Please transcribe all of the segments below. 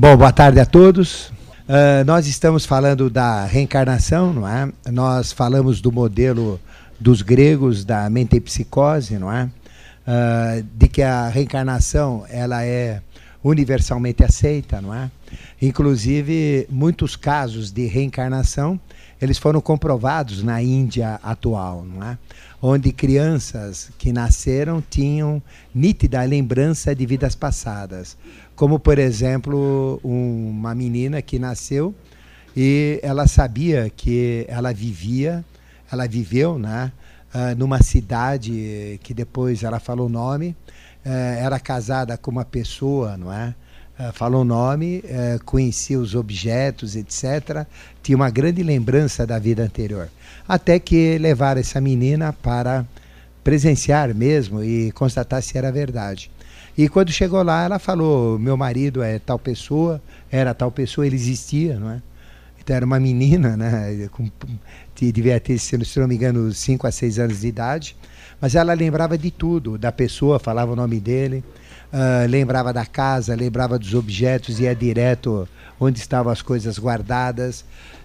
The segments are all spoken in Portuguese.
Bom, boa tarde a todos. Uh, nós estamos falando da reencarnação, não é? Nós falamos do modelo dos gregos da mentepsicose, não é? Uh, de que a reencarnação ela é universalmente aceita, não é? Inclusive muitos casos de reencarnação eles foram comprovados na Índia atual, não é? Onde crianças que nasceram tinham nítida lembrança de vidas passadas como por exemplo um, uma menina que nasceu e ela sabia que ela vivia, ela viveu, né, uh, numa cidade que depois ela falou o nome, uh, era casada com uma pessoa, não é? Uh, falou o nome, conhecia os objetos, etc. Tinha uma grande lembrança da vida anterior. Até que levaram essa menina para presenciar mesmo e constatar se era verdade. E quando chegou lá, ela falou: meu marido é tal pessoa, era tal pessoa, ele existia, não é? Então era uma menina, né? Com, devia ter, se não me engano, 5 a 6 anos de idade. Mas ela lembrava de tudo, da pessoa, falava o nome dele, uh, lembrava da casa, lembrava dos objetos, ia direto onde estavam as coisas guardadas.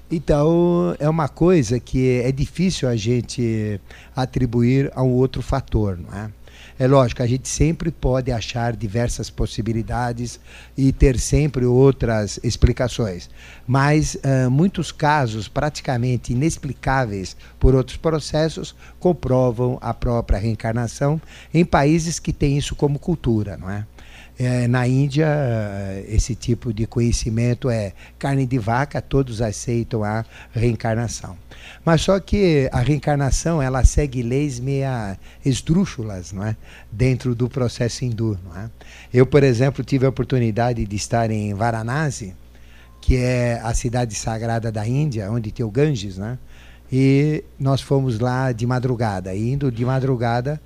Então, é uma coisa que é difícil a gente atribuir a um outro fator, não é? É lógico, a gente sempre pode achar diversas possibilidades e ter sempre outras explicações. Mas uh, muitos casos praticamente inexplicáveis por outros processos comprovam a própria reencarnação em países que têm isso como cultura, não é? É, na Índia, esse tipo de conhecimento é carne de vaca, todos aceitam a reencarnação. Mas só que a reencarnação ela segue leis meia esdrúxulas não é? dentro do processo hindu. Não é? Eu, por exemplo, tive a oportunidade de estar em Varanasi, que é a cidade sagrada da Índia, onde tem o Ganges, né? e nós fomos lá de madrugada. E indo de madrugada,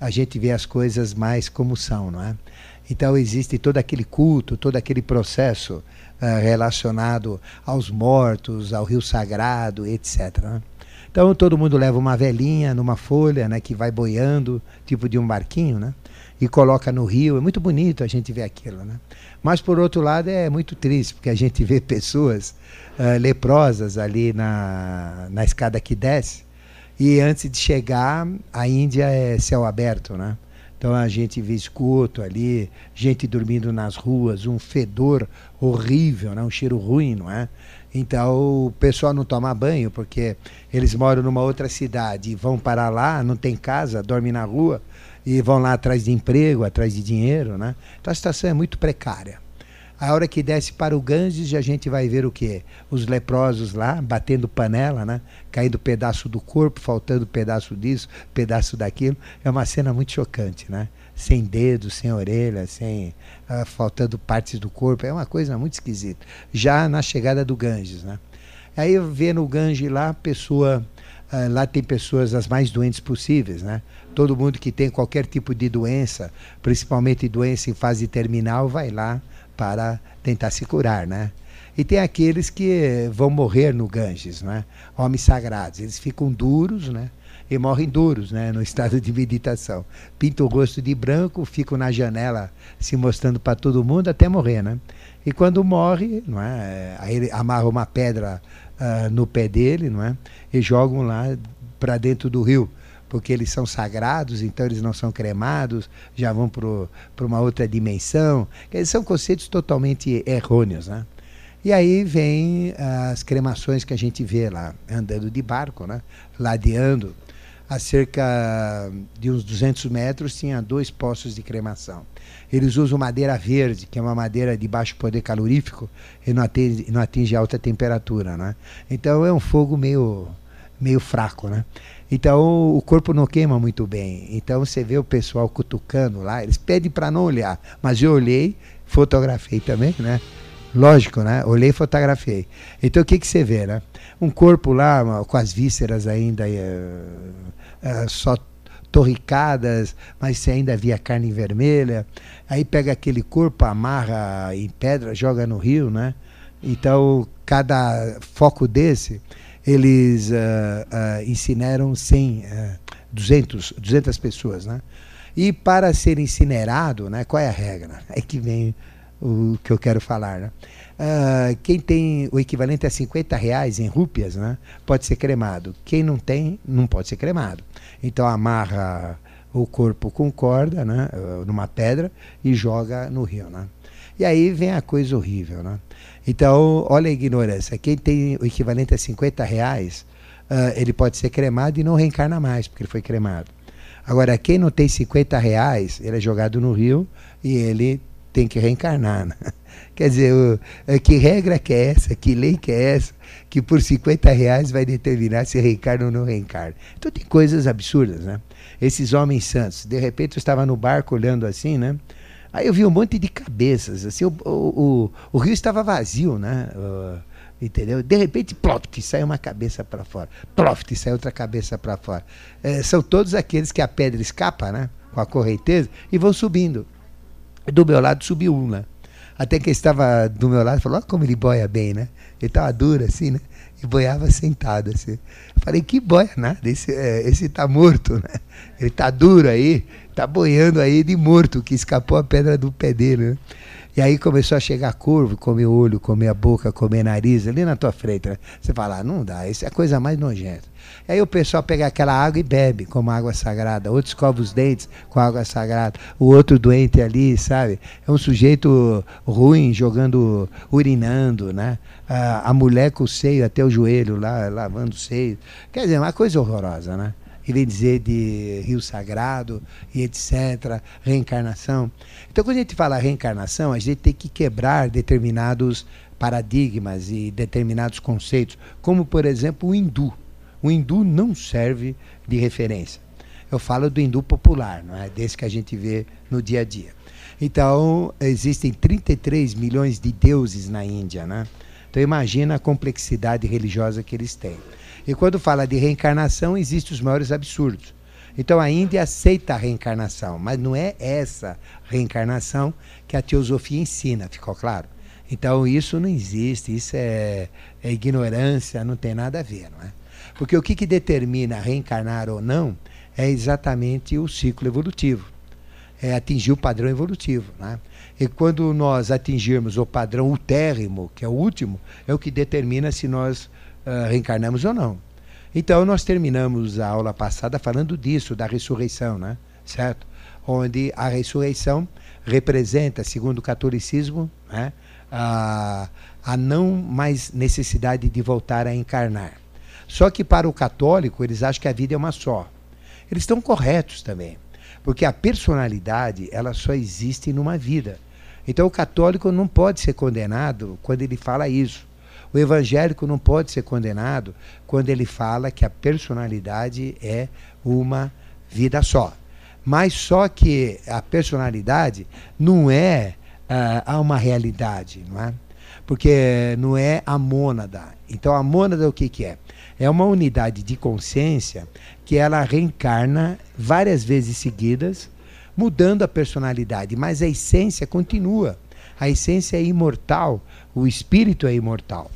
a gente vê as coisas mais como são, não é? Então existe todo aquele culto, todo aquele processo uh, relacionado aos mortos, ao rio sagrado, etc. Né? Então todo mundo leva uma velhinha numa folha, né, que vai boiando, tipo de um barquinho, né? E coloca no rio. É muito bonito a gente ver aquilo, né? Mas por outro lado é muito triste, porque a gente vê pessoas uh, leprosas ali na, na escada que desce. E antes de chegar, a Índia é céu aberto, né? Então a gente vê esgoto ali, gente dormindo nas ruas, um fedor horrível, né? um cheiro ruim, não é? Então o pessoal não toma banho porque eles moram numa outra cidade e vão para lá, não tem casa, dormem na rua e vão lá atrás de emprego, atrás de dinheiro, né? Então a situação é muito precária. A hora que desce para o Ganges, a gente vai ver o quê? Os leprosos lá, batendo panela, né? Caindo pedaço do corpo, faltando pedaço disso, pedaço daquilo. É uma cena muito chocante, né? Sem dedos, sem orelha, sem uh, faltando partes do corpo. É uma coisa muito esquisita. Já na chegada do Ganges, né? Aí vendo o Ganges lá, pessoa Uh, lá tem pessoas as mais doentes possíveis, né? Todo mundo que tem qualquer tipo de doença, principalmente doença em fase terminal, vai lá para tentar se curar, né? E tem aqueles que vão morrer no Ganges, né? Homens sagrados, eles ficam duros, né? E morrem duros, né? No estado de meditação. Pintam o rosto de branco, ficam na janela se mostrando para todo mundo até morrer, né? E quando morre, não é? Aí ele amarra uma pedra uh, no pé dele, não é? E jogam lá para dentro do rio porque eles são sagrados, então eles não são cremados, já vão para uma outra dimensão. Eles são conceitos totalmente errôneos, né? E aí vem as cremações que a gente vê lá, andando de barco, né? ladeando. A cerca de uns 200 metros tinha dois poços de cremação. Eles usam madeira verde, que é uma madeira de baixo poder calorífico e não atinge, não atinge alta temperatura. Né? Então é um fogo meio, meio fraco. Né? Então o corpo não queima muito bem. Então você vê o pessoal cutucando lá, eles pedem para não olhar, mas eu olhei, fotografei também, né? Lógico, né? Olhei e fotografei. Então o que, que você vê, né? Um corpo lá com as vísceras ainda é, é, só torricadas, mas você ainda via carne vermelha. Aí pega aquele corpo, amarra em pedra, joga no rio, né? Então cada foco desse eles uh, uh, incineram 100, uh, 200, 200 pessoas, né? E para ser incinerado, né, qual é a regra? É que vem o que eu quero falar. Né? Uh, quem tem o equivalente a 50 reais em rúpias, né, pode ser cremado. Quem não tem, não pode ser cremado. Então amarra o corpo com corda, né, numa pedra e joga no rio, né? E aí vem a coisa horrível, né? Então, olha a ignorância. Quem tem o equivalente a 50 reais, uh, ele pode ser cremado e não reencarna mais, porque ele foi cremado. Agora, quem não tem 50 reais, ele é jogado no rio e ele tem que reencarnar. Né? Quer dizer, é, que regra que é essa? Que lei que é essa? Que por 50 reais vai determinar se reencarna ou não reencarna. Então tem coisas absurdas, né? Esses homens santos. De repente eu estava no barco olhando assim, né? Aí eu vi um monte de cabeças, assim, o, o, o, rio estava vazio, né? Entendeu? De repente, ploft, sai uma cabeça para fora. Ploft, sai outra cabeça para fora. É, são todos aqueles que a pedra escapa, né? Com a correnteza e vão subindo. Do meu lado subiu um, né? Até que estava do meu lado falou: Olha como ele boia bem, né? Ele estava duro assim, né? E boiava sentado assim. Falei: Que boia nada, esse, é, esse tá morto, né? Ele tá duro aí, tá boiando aí de morto, que escapou a pedra do pé dele, né? E aí começou a chegar curvo, comer olho, comer a boca, comer nariz, ali na tua frente. Né? Você fala, ah, não dá, isso é a coisa mais nojenta. E aí o pessoal pega aquela água e bebe como água sagrada. Outro escova os dentes com água sagrada. O outro doente ali, sabe? É um sujeito ruim, jogando, urinando, né? a mulher com o seio até o joelho lá, lavando o seio. Quer dizer, uma coisa horrorosa, né? E vem dizer de rio sagrado e etc., reencarnação. Então, quando a gente fala reencarnação, a gente tem que quebrar determinados paradigmas e determinados conceitos, como, por exemplo, o hindu. O hindu não serve de referência. Eu falo do hindu popular, não é desse que a gente vê no dia a dia. Então, existem 33 milhões de deuses na Índia, né? Então, imagina a complexidade religiosa que eles têm. E quando fala de reencarnação, existem os maiores absurdos. Então a Índia aceita a reencarnação, mas não é essa reencarnação que a teosofia ensina, ficou claro? Então isso não existe, isso é, é ignorância, não tem nada a ver, não é? Porque o que, que determina reencarnar ou não é exatamente o ciclo evolutivo. É atingir o padrão evolutivo. Né? E quando nós atingirmos o padrão utérrimo, que é o último, é o que determina se nós uh, reencarnamos ou não. Então, nós terminamos a aula passada falando disso, da ressurreição, né? certo? Onde a ressurreição representa, segundo o catolicismo, né? a, a não mais necessidade de voltar a encarnar. Só que para o católico, eles acham que a vida é uma só. Eles estão corretos também, porque a personalidade ela só existe numa vida. Então o católico não pode ser condenado quando ele fala isso. O evangélico não pode ser condenado quando ele fala que a personalidade é uma vida só. Mas só que a personalidade não é uh, uma realidade, não é? Porque não é a mônada. Então a mônada o que, que é? É uma unidade de consciência que ela reencarna várias vezes seguidas, mudando a personalidade, mas a essência continua. A essência é imortal, o espírito é imortal.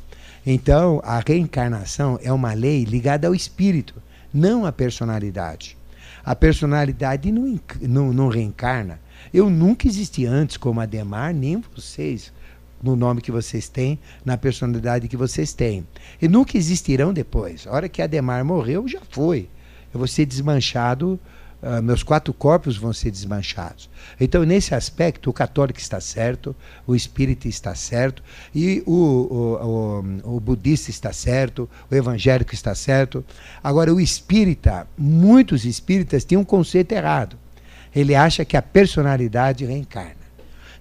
Então, a reencarnação é uma lei ligada ao espírito, não à personalidade. A personalidade não, não, não reencarna. Eu nunca existi antes como Ademar, nem vocês, no nome que vocês têm, na personalidade que vocês têm. E nunca existirão depois. A hora que Ademar morreu, já foi. Eu vou ser desmanchado uh, meus quatro corpos vão ser desmanchados. Então, nesse aspecto, o católico está certo, o espírita está certo, e o, o, o, o budista está certo, o evangélico está certo. Agora, o espírita, muitos espíritas têm um conceito errado. Ele acha que a personalidade reencarna.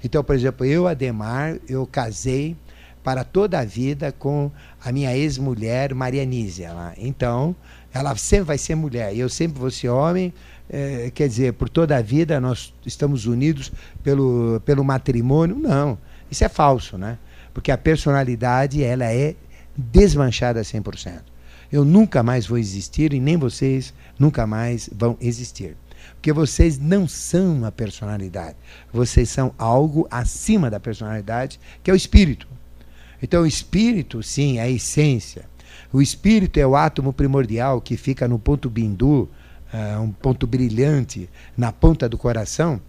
Então, por exemplo, eu, Ademar, eu casei para toda a vida com a minha ex-mulher Maria Nízia. Então, ela sempre vai ser mulher e eu sempre vou ser homem, é, quer dizer, por toda a vida nós estamos unidos pelo, pelo matrimônio. Não, isso é falso, né? Porque a personalidade, ela é desmanchada 100%. Eu nunca mais vou existir e nem vocês nunca mais vão existir. Porque vocês não são uma personalidade. Vocês são algo acima da personalidade, que é o espírito. Então, o espírito, sim, é a essência. O espírito é o átomo primordial que fica no ponto bindu, uh, um ponto brilhante na ponta do coração,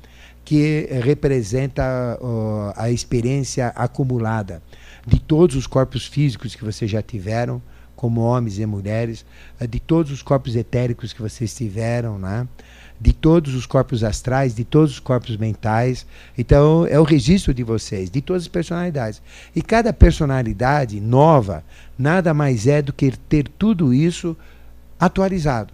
que representa uh, a experiência acumulada de todos os corpos físicos que vocês já tiveram, como homens e mulheres, uh, de todos os corpos etéricos que vocês tiveram, né? de todos os corpos astrais, de todos os corpos mentais. Então, é o registro de vocês, de todas as personalidades. E cada personalidade nova nada mais é do que ter tudo isso atualizado.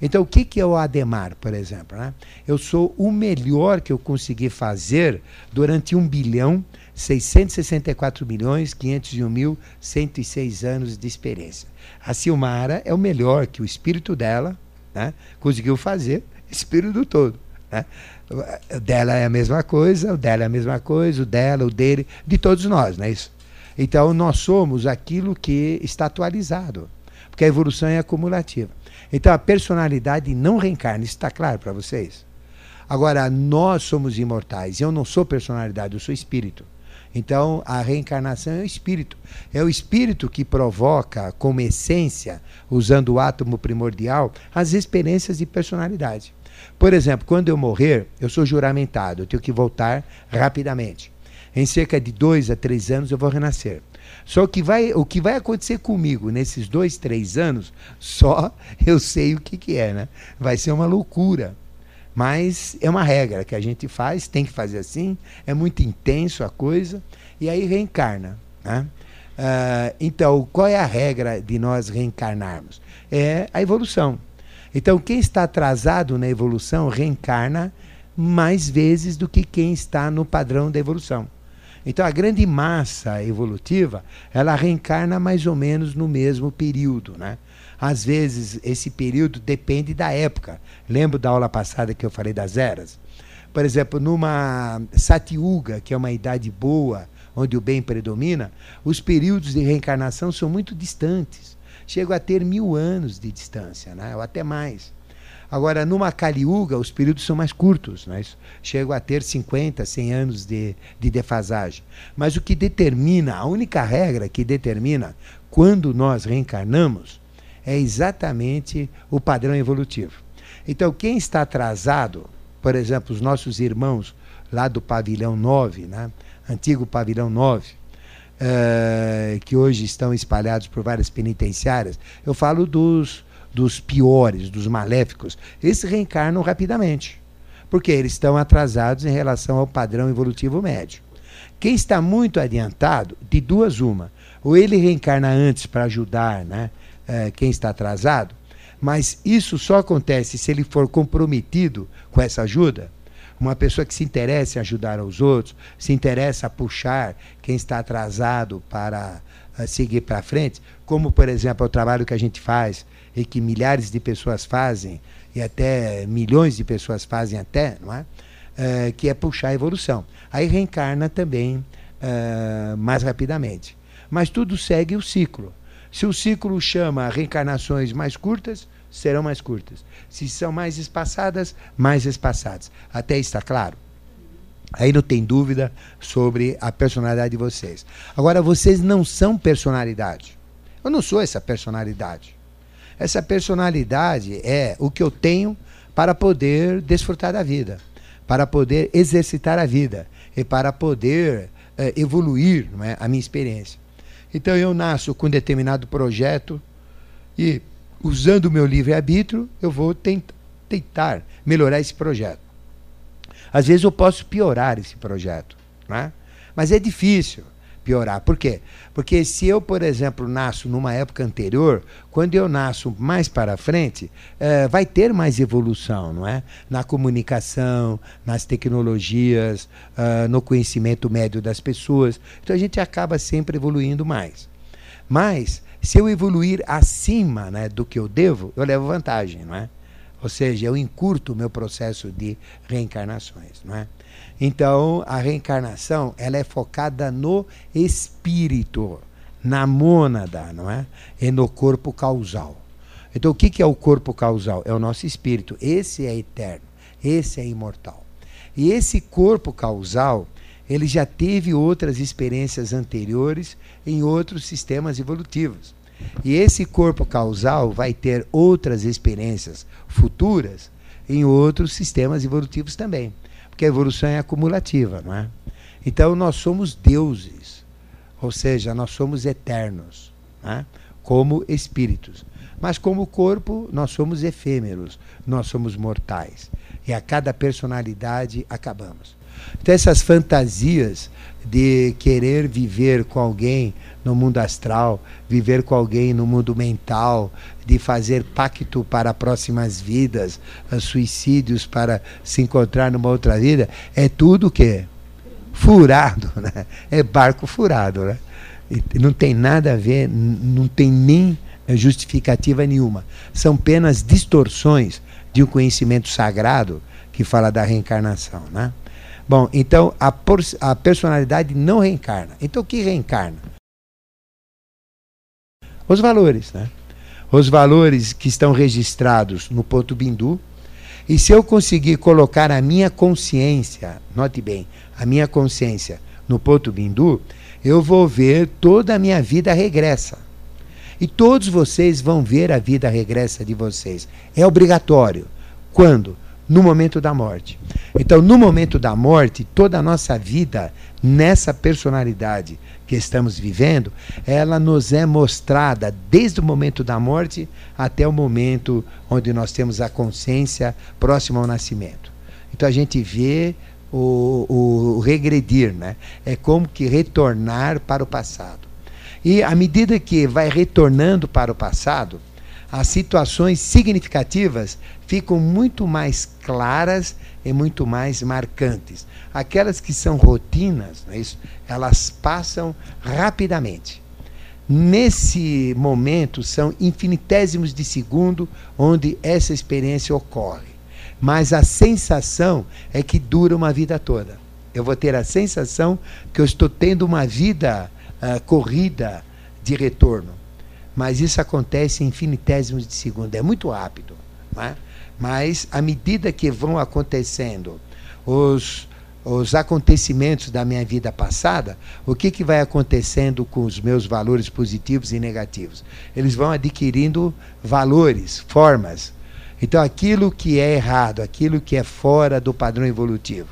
Então, o que, que é o Ademar, por exemplo? Né? Eu sou o melhor que eu consegui fazer durante 1 bilhão 664 milhões 501 mil 106 anos de experiência. A Silmara é o melhor que o espírito dela né, conseguiu fazer, espírito todo. Né? O dela é a mesma coisa, o dela é a mesma coisa, o dela, o dele, de todos nós, não é isso? Então, nós somos aquilo que está atualizado, porque a evolução é acumulativa. Então a personalidade não reencarna, isso está claro para vocês? Agora, nós somos imortais. Eu não sou personalidade, eu sou espírito. Então, a reencarnação é o espírito. É o espírito que provoca, como essência, usando o átomo primordial, as experiências de personalidade. Por exemplo, quando eu morrer, eu sou juramentado, eu tenho que voltar rapidamente. Em cerca de dois a três anos eu vou renascer. Só que vai, o que vai acontecer comigo nesses dois, três anos, só eu sei o que, que é, né? Vai ser uma loucura. Mas é uma regra que a gente faz, tem que fazer assim, é muito intenso a coisa, e aí reencarna. Né? Uh, então, qual é a regra de nós reencarnarmos? É a evolução. Então, quem está atrasado na evolução reencarna mais vezes do que quem está no padrão da evolução. Então a grande massa evolutiva, ela reencarna mais ou menos no mesmo período, né? Às vezes esse período depende da época. Lembro da aula passada que eu falei das eras? Por exemplo, numa Satyuga, que é uma idade boa, onde o bem predomina, os períodos de reencarnação são muito distantes. Chegam a ter mil anos de distância, né? ou até mais. Agora, numa Kaliuga, os períodos são mais curtos, né? chegam a ter 50, 100 anos de, de defasagem. Mas o que determina, a única regra que determina quando nós reencarnamos é exatamente o padrão evolutivo. Então, quem está atrasado, por exemplo, os nossos irmãos lá do pavilhão 9, né? antigo pavilhão 9, uh, eh, que hoje estão espalhados por várias penitenciárias, eu falo dos dos piores, dos maléficos, eles reencarnam rapidamente, porque eles estão atrasados em relação ao padrão evolutivo médio. Quem está muito adiantado, de duas uma, ou ele reencarna antes para ajudar né, é, quem está atrasado, mas isso só acontece se ele for comprometido com essa ajuda. Uma pessoa que se interessa em ajudar os outros, se interessa a puxar quem está atrasado para uh, seguir para frente, como, por exemplo, o trabalho que a gente faz e que milhares de pessoas fazem, e até milhões de pessoas fazem até, não é? é que é puxar a evolução. Aí reencarna também é, mais rapidamente. Mas tudo segue o ciclo. Se o ciclo chama reencarnações mais curtas, serão mais curtas. Se são mais espaçadas, mais espaçadas. Até está claro? Aí não tem dúvida sobre a personalidade de vocês. Agora, vocês não são personalidade. Eu não sou essa personalidade. Essa personalidade é o que eu tenho para poder desfrutar da vida, para poder exercitar a vida e para poder é, evoluir não é, a minha experiência. Então eu nasço com um determinado projeto e, usando o meu livre-arbítrio, eu vou tentar, tentar melhorar esse projeto. Às vezes eu posso piorar esse projeto, não é? mas é difícil piorar. Por quê? Porque se eu, por exemplo, nasço numa época anterior, quando eu nasço mais para frente, é, vai ter mais evolução, não é? Na comunicação, nas tecnologias, uh, no conhecimento médio das pessoas. Então a gente acaba sempre evoluindo mais. Mas, se eu evoluir acima né, do que eu devo, eu levo vantagem, não é? Ou seja, eu encurto o meu processo de reencarnações, não é? Então, a reencarnação, ela é focada no espírito, na mônada, não é? E no corpo causal. Então, o que é o corpo causal? É o nosso espírito. Esse é eterno, esse é imortal. E esse corpo causal, ele já teve outras experiências anteriores em outros sistemas evolutivos. E esse corpo causal vai ter outras experiências futuras em outros sistemas evolutivos também. Porque a evolução é acumulativa, não é? Então nós somos deuses, ou seja, nós somos eternos, é? como espíritos. Mas como corpo, nós somos efêmeros, nós somos mortais. E a cada personalidade acabamos. Então essas fantasias de querer viver com alguém no mundo astral, viver com alguém no mundo mental, de fazer pacto para próximas vidas, suicídios para se encontrar numa outra vida, é tudo que furado, né? É barco furado, né? Não tem nada a ver, não tem nem justificativa nenhuma. São apenas distorções de um conhecimento sagrado que fala da reencarnação, né? Bom, então a, a personalidade não reencarna. Então o que reencarna? Os valores, né? Os valores que estão registrados no ponto bindu. E se eu conseguir colocar a minha consciência, note bem, a minha consciência no ponto bindu, eu vou ver toda a minha vida regressa. E todos vocês vão ver a vida regressa de vocês. É obrigatório. Quando? No momento da morte. Então, no momento da morte, toda a nossa vida nessa personalidade que estamos vivendo, ela nos é mostrada desde o momento da morte até o momento onde nós temos a consciência próxima ao nascimento. Então a gente vê o, o, regredir, né? É como que retornar para o passado. E à medida que vai retornando para o passado, as situações significativas ficam muito mais claras e muito mais marcantes. Aquelas que são rotinas, é isso? elas passam rapidamente. Nesse momento, são infinitésimos de segundo onde essa experiência ocorre. Mas a sensação é que dura uma vida toda. Eu vou ter a sensação que eu estou tendo uma vida uh, corrida de retorno. Mas isso acontece em infinitésimos de segundo. É muito rápido. É? Mas, à medida que vão acontecendo os, os acontecimentos da minha vida passada, o que, que vai acontecendo com os meus valores positivos e negativos? Eles vão adquirindo valores, formas. Então, aquilo que é errado, aquilo que é fora do padrão evolutivo,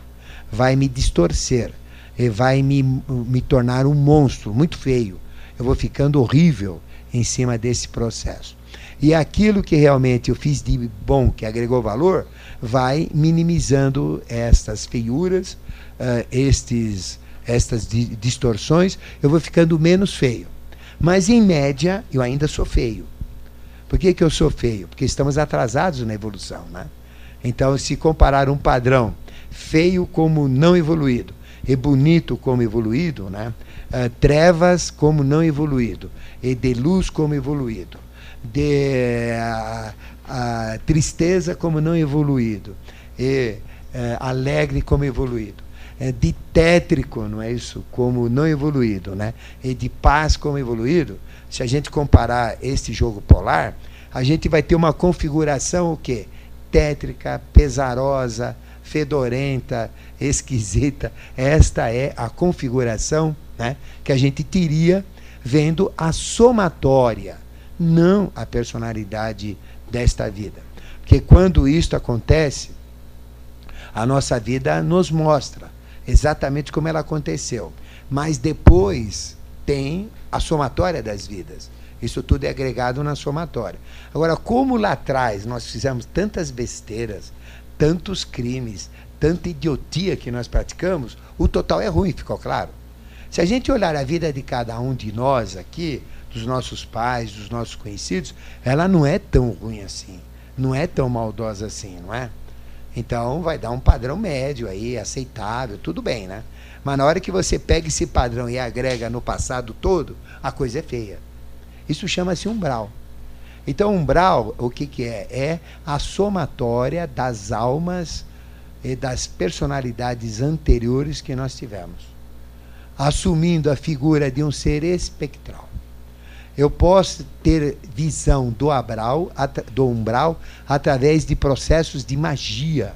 vai me distorcer e vai me, me tornar um monstro muito feio. Eu vou ficando horrível em cima desse processo. E aquilo que realmente eu fiz de bom, que agregou valor, vai minimizando estas feiuras, uh, estes, estas di distorções, eu vou ficando menos feio. Mas, em média, eu ainda sou feio. Por que, que eu sou feio? Porque estamos atrasados na evolução. Né? Então, se comparar um padrão feio como não evoluído e bonito como evoluído, né? Uh, trevas como não evoluído e de luz como evoluído de a tristeza como não evoluído, e é, alegre como evoluído, é, de tétrico, não é isso, como não evoluído, né? E de paz como evoluído. Se a gente comparar este jogo polar, a gente vai ter uma configuração o quê? Tétrica, pesarosa, fedorenta, esquisita. Esta é a configuração né, que a gente teria vendo a somatória não a personalidade desta vida. Porque quando isto acontece, a nossa vida nos mostra exatamente como ela aconteceu. Mas depois tem a somatória das vidas. Isso tudo é agregado na somatória. Agora, como lá atrás nós fizemos tantas besteiras, tantos crimes, tanta idiotia que nós praticamos, o total é ruim, ficou claro? Se a gente olhar a vida de cada um de nós aqui, dos nossos pais, dos nossos conhecidos, ela não é tão ruim assim. Não é tão maldosa assim, não é? Então vai dar um padrão médio aí, aceitável, tudo bem, né? Mas na hora que você pega esse padrão e agrega no passado todo, a coisa é feia. Isso chama-se umbral. Então, umbral, o que, que é? É a somatória das almas e das personalidades anteriores que nós tivemos, assumindo a figura de um ser espectral eu posso ter visão do, abral, do umbral através de processos de magia.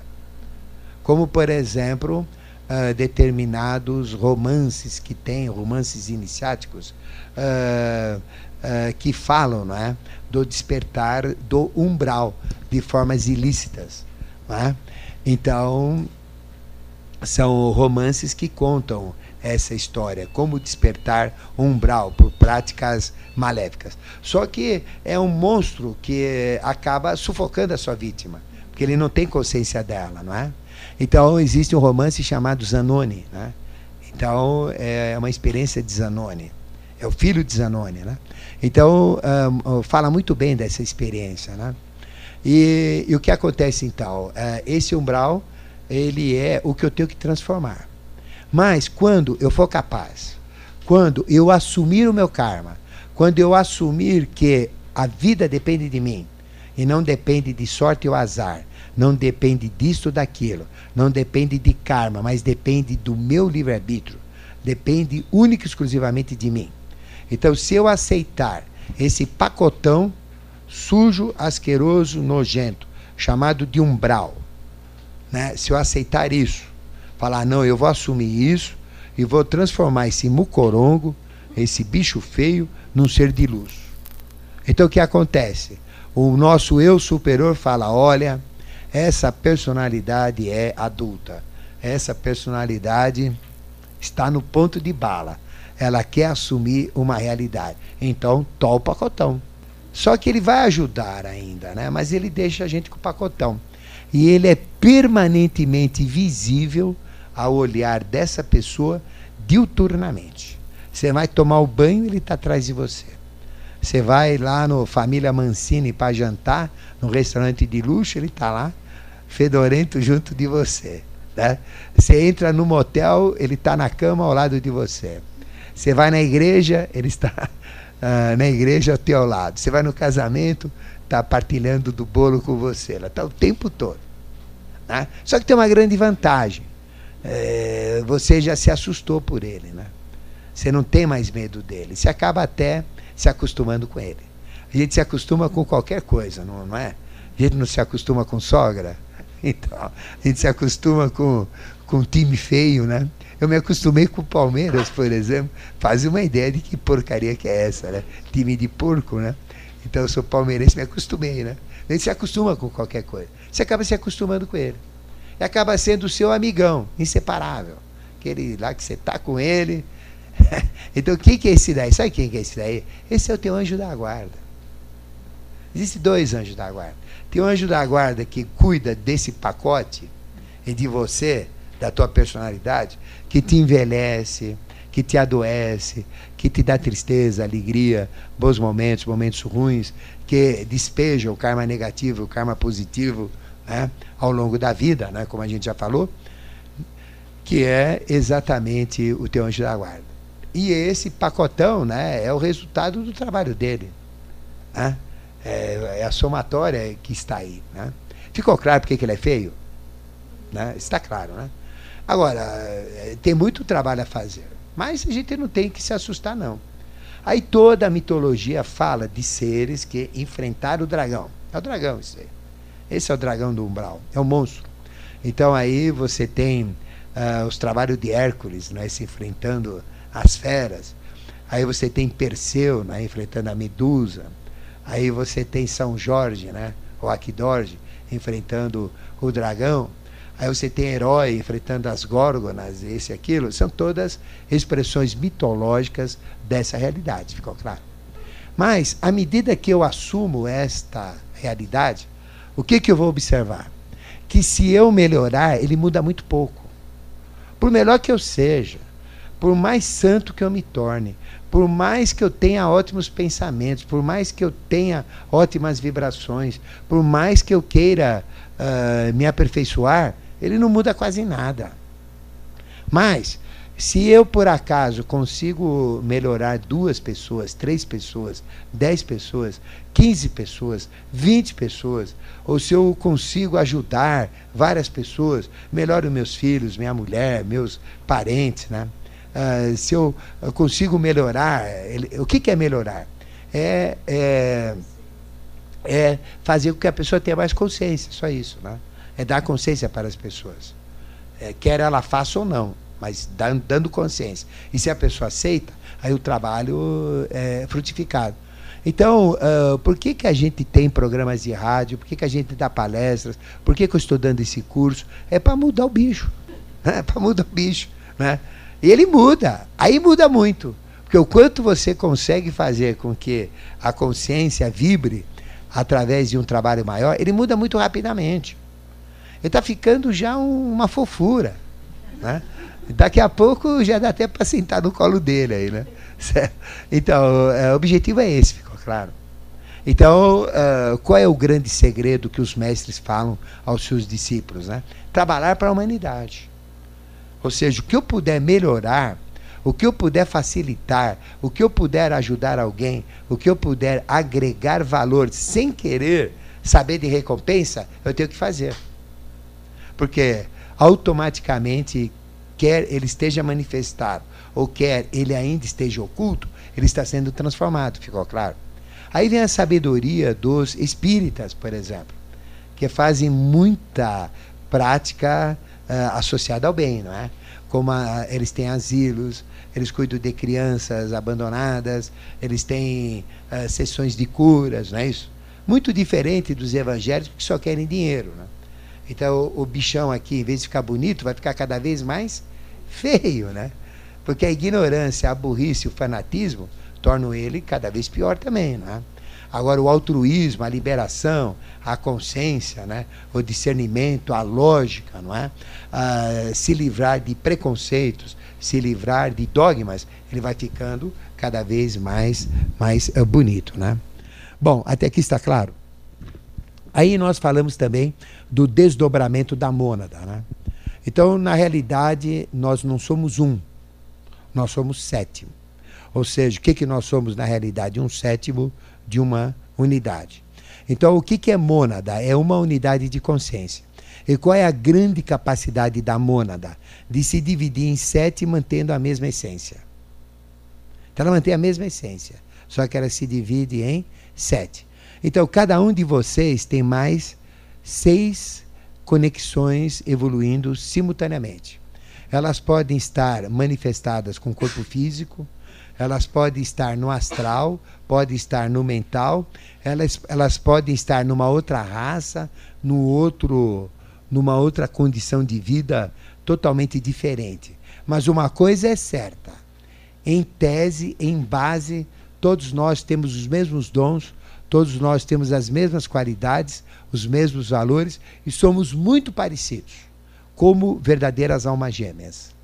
Como, por exemplo, uh, determinados romances que tem, romances iniciáticos, uh, uh, que falam não é, do despertar do umbral de formas ilícitas. É? Então, são romances que contam essa história, como despertar um umbral por práticas maléficas. Só que é um monstro que acaba sufocando a sua vítima, porque ele não tem consciência dela, não é? Então existe um romance chamado Zanoni, né? Então é uma experiência de Zanoni, é o filho de Zanoni, né? Então fala muito bem dessa experiência, né? E, e o que acontece então? Uh, esse umbral ele é o que eu tenho que transformar. Mas quando eu for capaz, quando eu assumir o meu karma, quando eu assumir que a vida depende de mim e não depende de sorte ou azar, não depende disso ou daquilo, não depende de karma, mas depende do meu livre-arbítrio, depende única e exclusivamente de mim. Então, se eu aceitar esse pacotão sujo, asqueroso, nojento, chamado de umbral, né? se eu aceitar isso, falar, não, eu vou assumir isso e vou transformar esse mucorongo, esse bicho feio, num ser de luz. Então o que acontece? O nosso eu superior fala: olha, essa personalidade é adulta, essa personalidade está no ponto de bala, ela quer assumir uma realidade. Então, toma o pacotão. Só que ele vai ajudar ainda, né? mas ele deixa a gente com o pacotão. E ele é permanentemente visível ao olhar dessa pessoa diuturnamente. Você vai tomar o banho, ele está atrás de você. Você vai lá no Família Mancini para jantar, no restaurante de luxo, ele está lá, fedorento junto de você. Né? Você entra no motel, ele está na cama ao lado de você. Você vai na igreja, ele está uh, na igreja ao teu lado. Você vai no casamento, está partilhando do bolo com você. Ela está o tempo todo. Né? Só que tem uma grande vantagem. É, você já se assustou por ele. Né? Você não tem mais medo dele. Você acaba até se acostumando com ele. A gente se acostuma com qualquer coisa, não, não é? A gente não se acostuma com sogra. Então, a gente se acostuma com, com time feio, né? Eu me acostumei com o Palmeiras, por exemplo. Faz uma ideia de que porcaria que é essa, né? Time de porco, né? Então eu sou palmeirense, me acostumei, né? A gente se acostuma com qualquer coisa. Você acaba se acostumando com ele. E acaba sendo o seu amigão, inseparável. Aquele lá que você está com ele, então, quem que é esse daí? Sabe quem que é esse daí? Esse é o teu anjo da guarda. Existem dois anjos da guarda. Tem o anjo da guarda que cuida desse pacote e de você, da tua personalidade, que te envelhece, que te adoece, que te dá tristeza, alegria, bons momentos, momentos ruins, que despeja o karma negativo, o karma positivo né, ao longo da vida, né, como a gente já falou, que é exatamente o teu anjo da guarda. E esse pacotão né, é o resultado do trabalho dele. Né? É, é, a somatória que está aí. Né? Ficou claro porque que ele é feio? Né? Está claro, né? Agora, é, tem muito trabalho a fazer. Mas a gente não tem que se assustar, não. Aí toda a mitologia fala de seres que enfrentaram o dragão. É o dragão isso aí. Esse é o dragão do umbral. É o monstro. Então aí você tem uh, os trabalhos de Hércules, né, se enfrentando as feras. Aí você tem Perseu, né, enfrentando a Medusa. Aí você tem São Jorge, né, o Aquidorge, enfrentando o dragão. Aí você tem herói enfrentando as górgonas, esse e aquilo. São todas expressões mitológicas dessa realidade, ficou claro? Mas, à medida que eu assumo esta realidade, o que, que eu vou observar? Que se eu melhorar, ele muda muito pouco. Por melhor que eu seja, por mais santo que eu me torne, por mais que eu tenha ótimos pensamentos, por mais que eu tenha ótimas vibrações, por mais que eu queira uh, me aperfeiçoar, ele não muda quase nada. Mas, se eu por acaso consigo melhorar duas pessoas, três pessoas, dez pessoas, quinze pessoas, vinte pessoas, ou se eu consigo ajudar várias pessoas, melhoro meus filhos, minha mulher, meus parentes, né? uh, se eu, consigo melhorar. Ele, o que, que é melhorar? É, é, é, fazer com que a pessoa tenha mais consciência, só isso. Né? É dar consciência para as pessoas. É, quer ela faça ou não, mas dando, consciência. E se a pessoa aceita, aí o trabalho é frutificado. Então, uh, por que, que a gente tem programas de rádio? Por que, que a gente dá palestras? Por que, que eu estou dando esse curso? É para mudar o bicho. né? para mudar o bicho. Né? E ele muda, aí muda muito. Porque o quanto você consegue fazer com que a consciência vibre através de um trabalho maior, ele muda muito rapidamente. Ele está ficando já um, uma fofura. Né? Daqui a pouco já dá até para sentar no colo dele aí, né? Então, é, o objetivo é esse, ficou claro. Então, uh, qual é o grande segredo que os mestres falam aos seus discípulos? Né? Trabalhar para a humanidade. Ou seja, o que eu puder melhorar, o que eu puder facilitar, o que eu puder ajudar alguém, o que eu puder agregar valor sem querer saber de recompensa, eu tenho que fazer. Porque automaticamente, quer ele esteja manifestado ou quer ele ainda esteja oculto, ele está sendo transformado, ficou claro? Aí vem a sabedoria dos espíritas, por exemplo, que fazem muita prática uh, associada ao bem, não é? Como a, eles têm asilos, eles cuidam de crianças abandonadas, eles têm uh, sessões de curas, não é isso? Muito diferente dos evangélicos que só querem dinheiro, né? Então o, bichão aqui, em vez de ficar bonito, vai ficar cada vez mais feio, né? Porque a ignorância, a burrice, o fanatismo tornam ele cada vez pior também, né? Agora, o altruísmo, a liberação, a consciência, né? o discernimento, a lógica, não é? Ah, se livrar de preconceitos, se livrar de dogmas, ele vai ficando cada vez mais, mais uh, bonito. Né? Bom, até aqui está claro. Aí nós falamos também do desdobramento da mônada. Né? Então, na realidade, nós não somos um, nós somos sétimo. Ou seja, o que, que nós somos na realidade? Um sétimo de uma unidade. Então, o que, que é mônada? É uma unidade de consciência. E qual é a grande capacidade da mônada? De se dividir em sete mantendo a mesma essência. Então, ela mantém a mesma essência, só que ela se divide em sete. Então, cada um de vocês tem mais seis conexões evoluindo simultaneamente. Elas podem estar manifestadas com o corpo físico, elas podem estar no astral, podem estar no mental, elas, elas podem estar numa outra raça, no outro, numa outra condição de vida totalmente diferente. Mas uma coisa é certa: em tese, em base, todos nós temos os mesmos dons, todos nós temos as mesmas qualidades, os mesmos valores e somos muito parecidos, como verdadeiras almas gêmeas.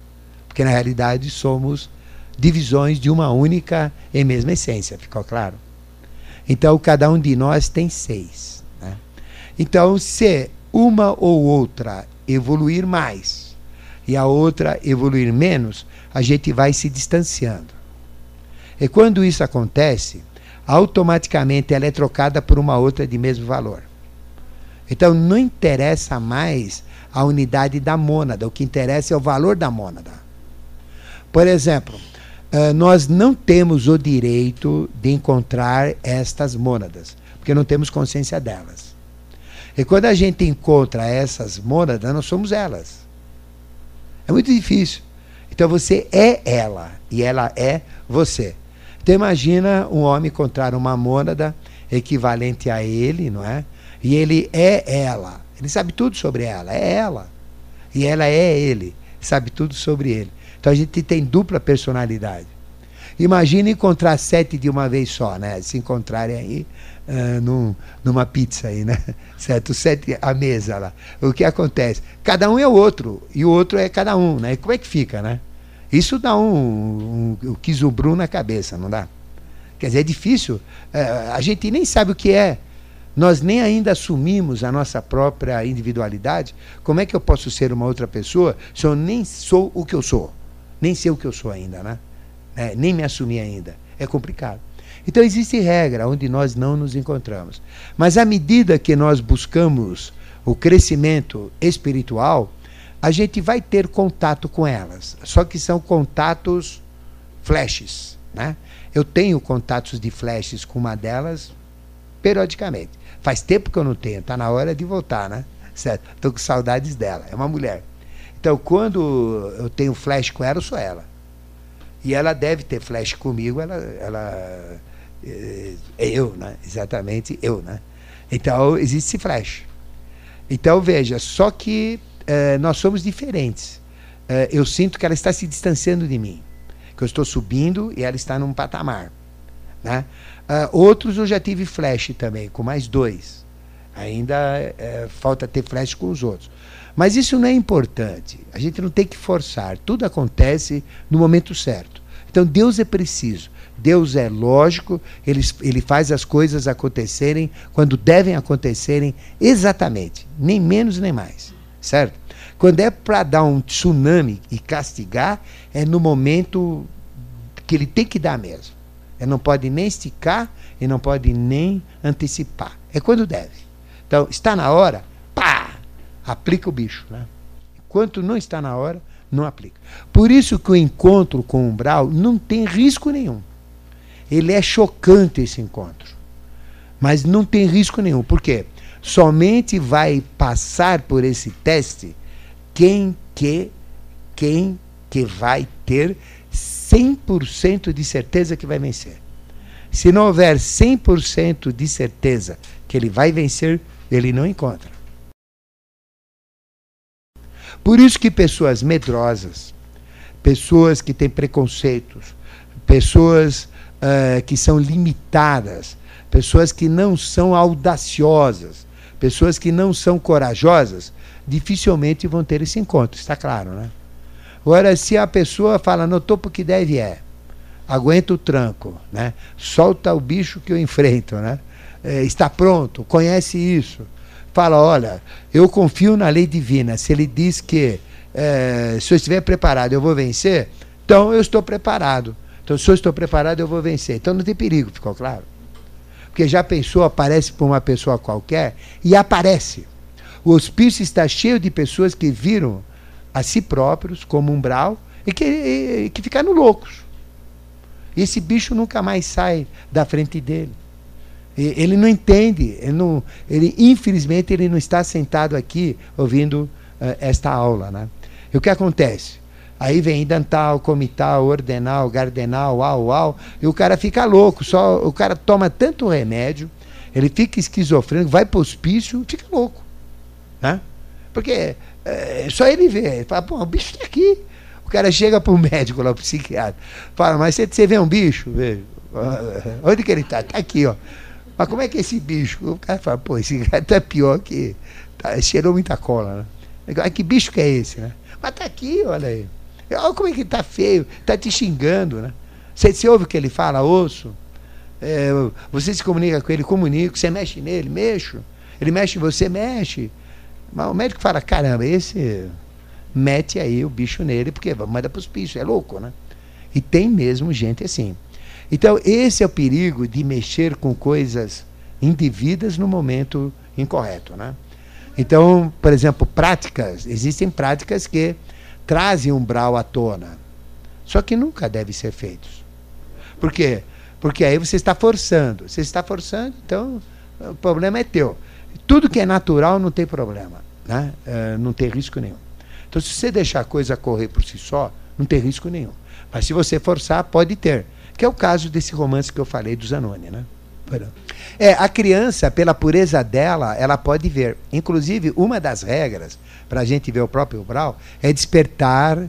Porque na realidade somos divisões de uma única e mesma essência, ficou claro? Então, cada um de nós tem seis. Né? Então, se uma ou outra evoluir mais e a outra evoluir menos, a gente vai se distanciando. E quando isso acontece, automaticamente ela é trocada por uma outra de mesmo valor. Então, não interessa mais a unidade da mônada, o que interessa é o valor da mônada. Por exemplo, uh, nós não temos o direito de encontrar estas mônadas, porque não temos consciência delas. E quando a gente encontra essas mônadas, nós somos elas. É muito difícil. Então você é ela e ela é você. Então imagina um homem encontrar uma mônada equivalente a ele, não é? E ele é ela. Ele sabe tudo sobre ela, é ela. E ela é ele, sabe tudo sobre ele. Então a gente tem dupla personalidade. Imagina encontrar sete de uma vez só, né? Se encontrarem aí uh, num, numa pizza aí, né? Certo? Sete à mesa lá. O que acontece? Cada um é o outro, e o outro é cada um, né? E como é que fica, né? Isso dá um, um, um quizubru na cabeça, não dá? Quer dizer, é difícil. Uh, a gente nem sabe o que é. Nós nem ainda assumimos a nossa própria individualidade. Como é que eu posso ser uma outra pessoa se eu nem sou o que eu sou? Nem sei o que eu sou ainda, né? É, nem me assumi ainda. É complicado. Então existe regra onde nós não nos encontramos. Mas à medida que nós buscamos o crescimento espiritual, a gente vai ter contato com elas. Só que são contatos flashes. Né? Eu tenho contatos de flashes com uma delas periodicamente. Faz tempo que eu não tenho, está na hora de voltar, né? Certo? Estou com saudades dela. É uma mulher. Então, quando eu tenho flash com ela, eu sou ela. E ela deve ter flash comigo, ela, ela é, é eu, né? Exatamente eu, né? Então, existe flash. Então, veja, só que é, nós somos diferentes. uh, eu sinto que ela está se distanciando de mim. Que eu estou subindo e ela está num patamar. Né? Uh, outros eu já tive flash também, com mais dois. Ainda uh, falta ter flash com os outros. Mas isso não é importante. A gente não tem que forçar. Tudo acontece no momento certo. Então Deus é preciso. Deus é lógico, ele, ele faz as coisas acontecerem quando devem acontecerem exatamente, nem menos nem mais, certo? Quando é para dar um tsunami e castigar, é no momento que ele tem que dar mesmo. Ele não pode nem esticar e não pode nem antecipar. É quando deve. Então, está na hora, pá, aplica o bicho. Né? Enquanto não está na hora, não aplica. Por isso que o encontro com o umbral não tem risco nenhum. Ele é chocante esse encontro. Mas não tem risco nenhum. Por quê? Somente vai passar por esse teste quem que quem que vai ter 100% de certeza que vai vencer. Se não houver 100% de certeza que ele vai vencer, ele não encontra. Por isso que pessoas medrosas, pessoas que têm preconceitos, pessoas uh, que são limitadas, pessoas que não são audaciosas, pessoas que não são corajosas, dificilmente vão ter esse encontro, está claro, né? Agora, se a pessoa fala, no topo que deve é, aguenta o tranco, né? solta o bicho que eu enfrento, né? É, está pronto, conhece isso, fala, olha, eu confio na lei divina, se ele diz que é, se eu estiver preparado eu vou vencer, então eu estou preparado. Então, se eu estou preparado, eu vou vencer. Então não tem perigo, ficou claro? Porque já pensou, aparece para uma pessoa qualquer e aparece. O hospício está cheio de pessoas que viram a si próprios como umbral e que, e, que ficaram loucos. Esse bicho nunca mais sai da frente dele. E, ele não entende, ele, não, ele infelizmente ele não está sentado aqui ouvindo uh, esta aula. Né? E o que acontece? Aí vem dental, comital, ordenal, gardenal, au, au, e o cara fica louco. Só o cara toma tanto remédio, ele fica esquizofrênico, vai para o hospício, fica louco. Né? Porque é, só ele vê, ele fala, pô, o bicho está aqui. O cara chega para o médico lá, o psiquiatra, fala, mas você, você vê um bicho? Vê. Onde que ele está? Está aqui, ó. Mas como é que é esse bicho? O cara fala, pô, esse cara está pior que. Tá, cheirou muita cola, né? Que bicho que é esse, né? Mas está aqui, olha aí. Olha como é que está feio, está te xingando, né? Você, você ouve o que ele fala, osso? É, você se comunica com ele, comunica, você mexe nele, mexo. Ele mexe em você, mexe. Mas o médico fala, caramba, esse mete aí o bicho nele, porque manda para os bichos, é louco, né? E tem mesmo gente assim. Então, esse é o perigo de mexer com coisas indevidas no momento incorreto, né? Então, por exemplo, práticas, existem práticas que trazem umbral à tona. Só que nunca devem ser feitos. Por quê? Porque aí você está forçando. Você está forçando, então o problema é teu. Tudo que é natural não tem problema. Né? É, não tem risco nenhum. Então, se você deixar a coisa correr por si só, não tem risco nenhum. Mas se você forçar, pode ter. Que é o caso desse romance que eu falei do Zanoni. Né? É, a criança, pela pureza dela, ela pode ver. Inclusive, uma das regras para a gente ver o próprio Brau é despertar uh,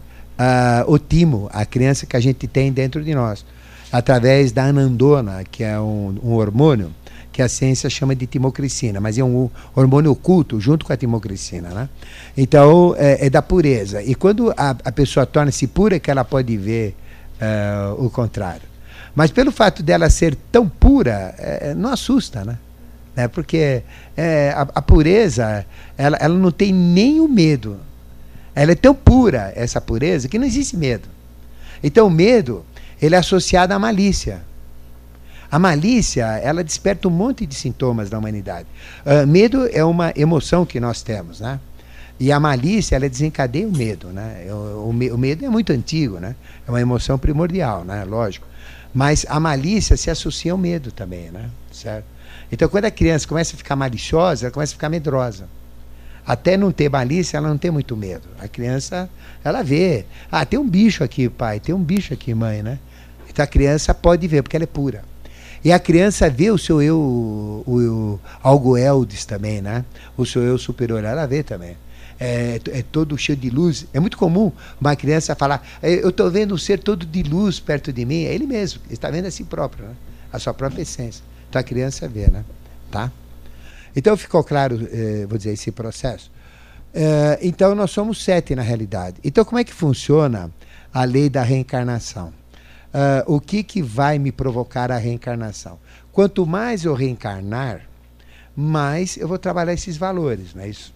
o timo, a criança que a gente tem dentro de nós, através da anandona, que é um, um hormônio que a ciência chama de timocricina, mas é um hormônio oculto junto com a timocricina. Né? Então, é, é da pureza. E quando a, a pessoa torna-se pura, é que ela pode ver uh, o contrário. Mas pelo fato dela ser tão pura, é, não assusta, né? né? Porque é, a, a, pureza, ela, ela não tem nem o medo. Ela é tão pura, essa pureza, que não existe medo. Então o medo, ele é associado à malícia. A malícia, ela desperta um monte de sintomas da humanidade. Uh, medo é uma emoção que nós temos, né? E a malícia, ela desencadeia o medo, né? O, o, o, medo é muito antigo, né? É uma emoção primordial, né? Lógico. Mas a malícia se associa ao medo também, né? Certo? Então, quando a criança começa a ficar maliciosa, ela começa a ficar medrosa. Até não ter malícia, ela não tem muito medo. A criança, ela vê. Ah, tem um bicho aqui, pai. Tem um bicho aqui, mãe, né? Então a criança pode ver, porque ela é pura. E a criança vê o seu eu, o, o algo eldes também, né? O seu eu superior, ela vê também. é, é, todo cheio de luz. É muito comum uma criança falar: é, Eu estou vendo um ser todo de luz perto de mim. É ele mesmo, ele está vendo a si próprio, né? a sua própria essência. Então a criança vê, né? Tá? Então ficou claro, eh, vou dizer, esse processo. Eh, então nós somos sete na realidade. Então como é que funciona a lei da reencarnação? Uh, o que, que vai me provocar a reencarnação? Quanto mais eu reencarnar, mais eu vou trabalhar esses valores, não é isso?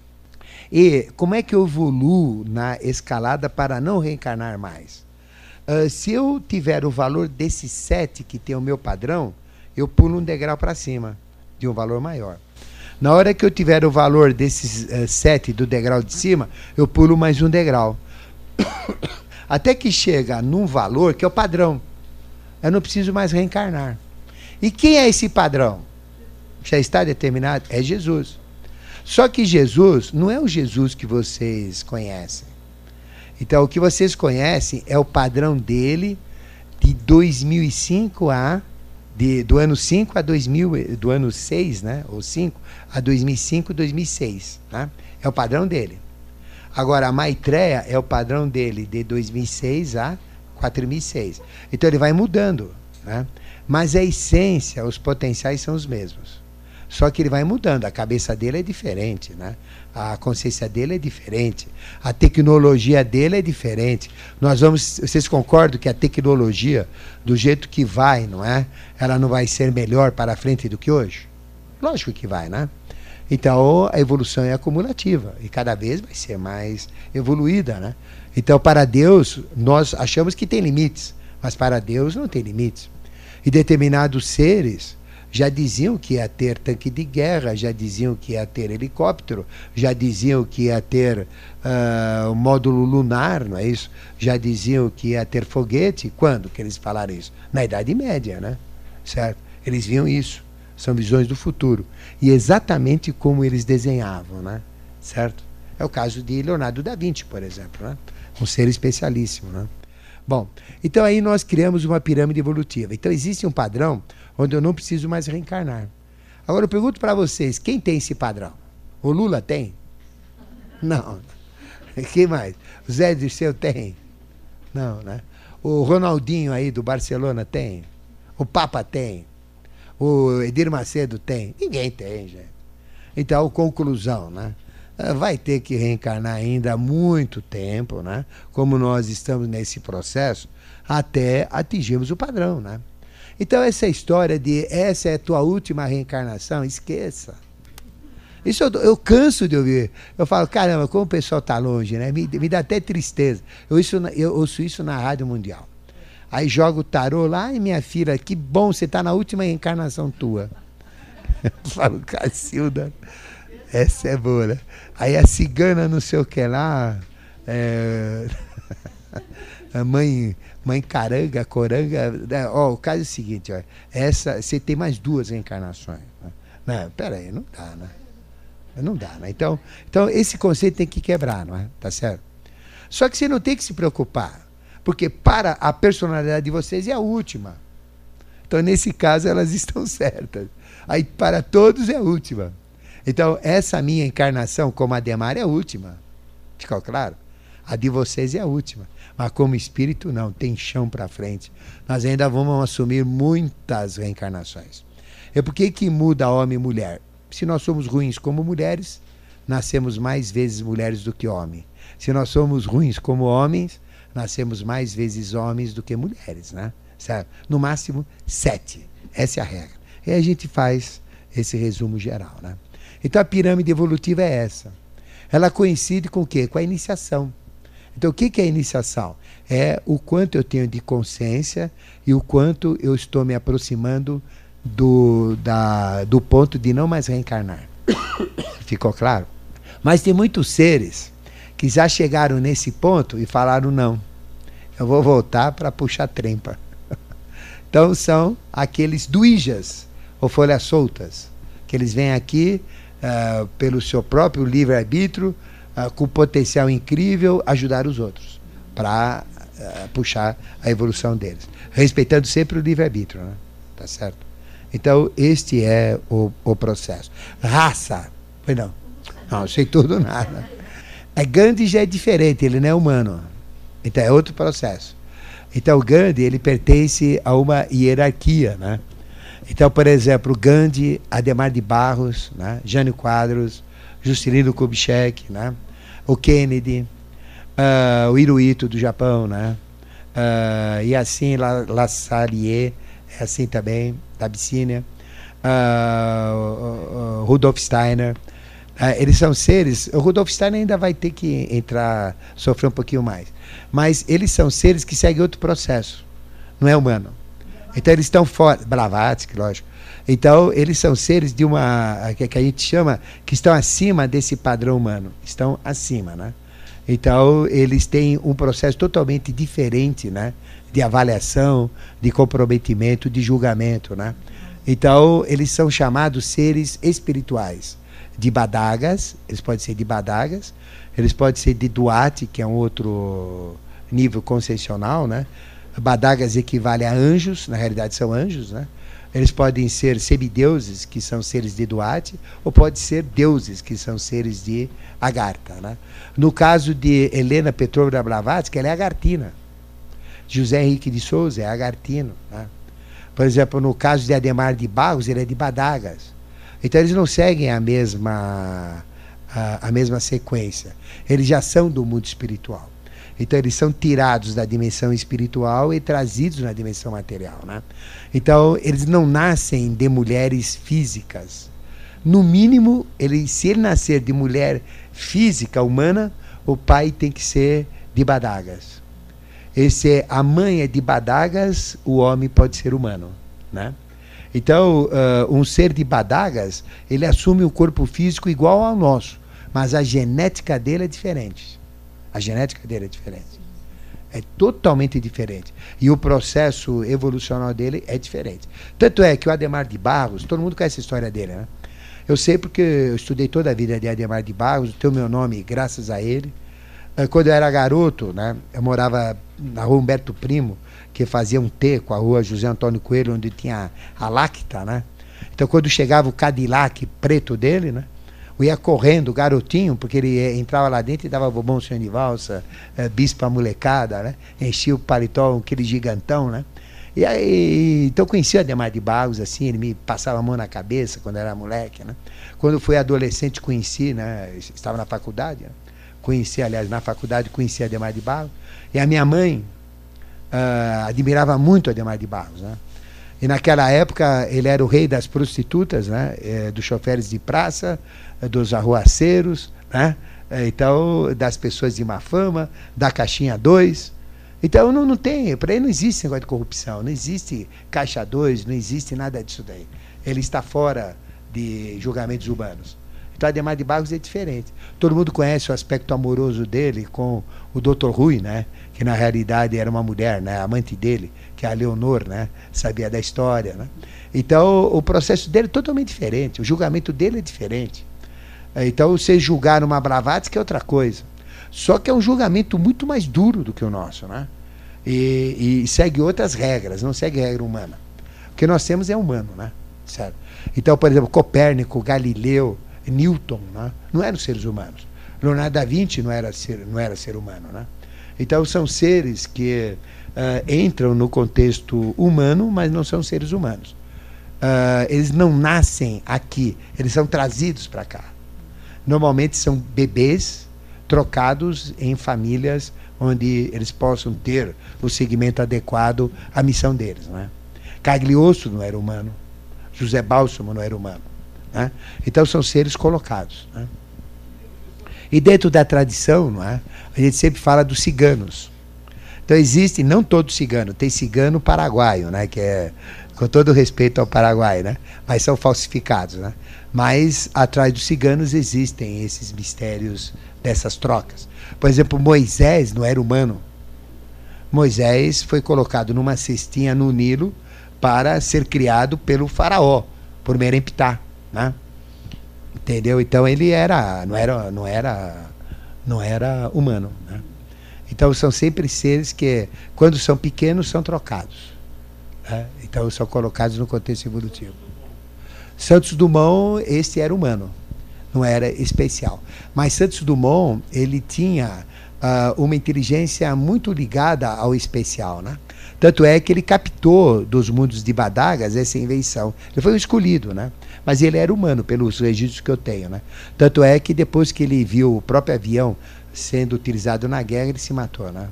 E como é que eu evoluo na escalada para não reencarnar mais? Uh, se eu tiver o valor desses sete que tem o meu padrão, eu pulo um degrau para cima de um valor maior. Na hora que eu tiver o valor desses uh, sete do degrau de cima, eu pulo mais um degrau. Até que chega num valor que é o padrão. Eu não preciso mais reencarnar. E quem é esse padrão? Já está determinado? É Jesus. Só que Jesus não é o Jesus que vocês conhecem. Então, o que vocês conhecem é o padrão dele de 2005 a de, do ano 5 a 2000, do ano 6, né, ou 5 a 2005, 2006, né? É o padrão dele. Agora, a Maitreya é o padrão dele de 2006 a 4006. Então ele vai mudando, né? Mas a essência, os potenciais são os mesmos. Só que ele vai mudando, a cabeça dele é diferente, né? A consciência dele é diferente, a tecnologia dele é diferente. Nós vamos, vocês concordam que a tecnologia, do jeito que vai, não é? Ela não vai ser melhor para frente do que hoje? Lógico que vai, né? Então a evolução é acumulativa e cada vez vai ser mais evoluída, né? Então para Deus nós achamos que tem limites, mas para Deus não tem limites. E determinados seres já diziam que ia ter tanque de guerra, já diziam que ia ter helicóptero, já diziam que ia ter uh, módulo lunar, não é isso? Já diziam que ia ter foguete. Quando que eles falaram isso? Na Idade Média, né? Certo? Eles viam isso. São visões do futuro. E exatamente como eles desenhavam, né? Certo? É o caso de Leonardo da Vinci, por exemplo, né? Um ser especialíssimo, né? Bom, então aí nós criamos uma pirâmide evolutiva. Então existe um padrão onde eu não preciso mais reencarnar. Agora eu pergunto para vocês, quem tem esse padrão? O Lula tem? Não. Quem mais? O Zé Dirceu tem? Não, né? O Ronaldinho aí do Barcelona tem? O Papa tem? O Edir Macedo tem? Ninguém tem, gente. Então, conclusão, né? Ah, vai ter que reencarnar ainda há muito tempo, né? Como nós estamos nesse processo, até atingirmos o padrão, né? Então, essa história de essa é a tua última reencarnação, esqueça. Isso eu, eu, canso de ouvir. Eu falo, caramba, como o pessoal está longe, né? Me, me, dá até tristeza. Eu, isso, eu ouço isso na Rádio Mundial. Aí joga o tarô lá, ai minha filha, que bom, você está na última reencarnação tua. Eu falo, Cacilda, essa é boa, né? Aí a cigana não sei o que lá, é... a mãe, mãe caranga, coranga. Né? Ó, o caso é o seguinte, ó, essa, você tem mais duas reencarnações. Né? Não, pera aí, não dá, né? Não dá, né? Então, então esse conceito tem que quebrar, não é? Tá certo? Só que você não tem que se preocupar. Porque para a personalidade de vocês é a última. Então, nesse caso, elas estão certas. Aí, para todos, é a última. Então, essa minha encarnação como Ademar é a última. Ficou claro? A de vocês é a última. Mas como espírito, não, tem chão para frente. Nós ainda vamos assumir muitas reencarnações. É por que muda homem e mulher? Se nós somos ruins como mulheres, nascemos mais vezes mulheres do que homens. Se nós somos ruins como homens, nascemos mais vezes homens do que mulheres, né? Certo? No máximo sete. Essa é a regra. E a gente faz esse resumo geral, né? Então a pirâmide evolutiva é essa. Ela coincide com o quê? Com a iniciação. Então o que é iniciação? É o quanto eu tenho de consciência e o quanto eu estou me aproximando do, da, do ponto de não mais reencarnar. Ficou claro? Mas tem muitos seres que já chegaram nesse ponto e falaram não. Eu vou voltar para puxar trempa. Então são aqueles duijas, ou folhas soltas, que eles vêm aqui uh, pelo seu próprio livre-arbítrio, uh, com potencial incrível, ajudar os outros para uh, puxar a evolução deles. Respeitando sempre o livre-arbítrio, né? Tá certo? Então, este é o, o processo. Raça. Pois não. Não, sei tudo nada. A Gandhi já é diferente, ele não é humano. Então é outro processo. Então o Gandhi ele pertence a uma hierarquia, né? Então, por exemplo, Gandhi, Ademar de Barros, né? Jânio Quadros, Juscelino Kubitschek, né? o Kennedy, uh, o Hirohito do Japão, né? Uh, e assim La, La é assim também, da Abissínia, uh, Rudolf Steiner. eles são seres. O Rudolf Steiner ainda vai ter que entrar, sofrer um pouquinho mais. Mas eles são seres que seguem outro processo. Não é humano. Então eles estão fora. Blavatsky, lógico. Então eles são seres de uma. Que, a gente chama. que estão acima desse padrão humano. Estão acima, né? Então, eles têm um processo totalmente diferente, né? De avaliação, de comprometimento, de julgamento, né? Então, eles são chamados seres espirituais. De badagas, eles podem ser de badagas, eles podem ser de duate, que é um outro nível concessional, né? Badagas equivale a anjos, na realidade são anjos, né? Eles podem ser semideuses, que são seres de Duarte, ou pode ser deuses, que são seres de Agartha. Né? No caso de Helena Petrovna Blavatsky, ela é agartina. José Henrique de Souza é agartino. Né? Por exemplo, no caso de Ademar de Barros, ele é de Badagas. Então eles não seguem a mesma, a, a mesma sequência. Eles já são do mundo espiritual. Então eles são tirados da dimensão espiritual e trazidos na dimensão material. Né? Então eles não nascem de mulheres físicas. No mínimo, ele, se ele nascer de mulher física, humana, o pai tem que ser de badagas. Esse, a mãe é de badagas, o homem pode ser humano. Né? Então, uh, um ser de badagas, ele assume o corpo físico igual ao nosso, mas a genética dele é diferente. A genética dele é diferente. É totalmente diferente. E o processo evolucional dele é diferente. Tanto é que o Ademar de Barros, todo mundo conhece a história dele, né? Eu sei porque eu estudei toda a vida de Ademar de Barros, tenho meu nome graças a ele. Eh, quando eu era garoto, né, eu morava na rua Humberto Primo, que fazia um T com a rua José Antônio Coelho, onde tinha a Lacta, né? Então, quando chegava o Cadillac preto dele, né? Ia correndo, garotinho, porque ele entrava lá dentro e dava bobão senhor de valsa, é, bispa molecada, né? Enchia o paletó, aquele gigantão, né? E aí, então conhecia Ademar de Barros, assim, ele me passava a mão na cabeça quando era moleque, né? Quando fui adolescente, conheci, né? Estava na faculdade, né? conheci, aliás, na faculdade, conheci Ademar de Barros. E a minha mãe uh, admirava muito Ademar de Barros, né? E naquela época ele era o rei das prostitutas, né? É, dos choferes de praça, dos arruaceiros, né? É, então, das pessoas de má fama, da caixinha 2. Então não, não tem, para ele não existe negócio de corrupção, não existe caixa 2, não existe nada disso daí. Ele está fora de julgamentos humanos. Então Ademar de Barros é diferente. Todo mundo conhece o aspecto amoroso dele com o Dr. Rui, né? que na realidade era uma mulher, né? amante dele, que é a Leonor, né? sabia da história. Né? Então o processo dele é totalmente diferente, o julgamento dele é diferente. Então você julgar uma Blavatsky é outra coisa. Só que é um julgamento muito mais duro do que o nosso, né? E, e segue outras regras, não segue regra humana. O que nós temos é humano, né? Certo? Então, por exemplo, Copérnico, Galileu, Newton, né? não eram seres humanos. Leonardo da Vinci não era ser, não era ser humano, né? Então são seres que uh, entram no contexto humano, mas não são seres humanos. Uh, eles não nascem aqui, eles são trazidos para cá. Normalmente são bebês trocados em famílias onde eles possam ter o segmento adequado à missão deles. Né? Caglioso não era humano, José Bálsamo não era humano. Né? Então são seres colocados. Né? E dentro da tradição, não é? a gente sempre fala dos ciganos. Então existe, não todo cigano, tem cigano paraguaio, né? que é com todo respeito ao Paraguai, né? mas são falsificados. Né? Mas atrás dos ciganos existem esses mistérios dessas trocas. Por exemplo, Moisés não era humano. Moisés foi colocado numa cestinha no Nilo para ser criado pelo faraó, por Meremptah, né? Entendeu? Então ele era, não era, não era, não era humano, né? Então são sempre seres que, quando são pequenos, são trocados. Né? Então são colocados no contexto evolutivo. Santos Dumont, este era humano. não era especial. Mas Santos Dumont, ele tinha uh, uma inteligência muito ligada ao especial, né? Tanto é que ele captou dos mundos de Badagas essa invenção. Ele foi um escolhido, né? Mas ele era humano, pelos registros que eu tenho, né? Tanto é que depois que ele viu o próprio avião sendo utilizado na guerra, ele se matou, né?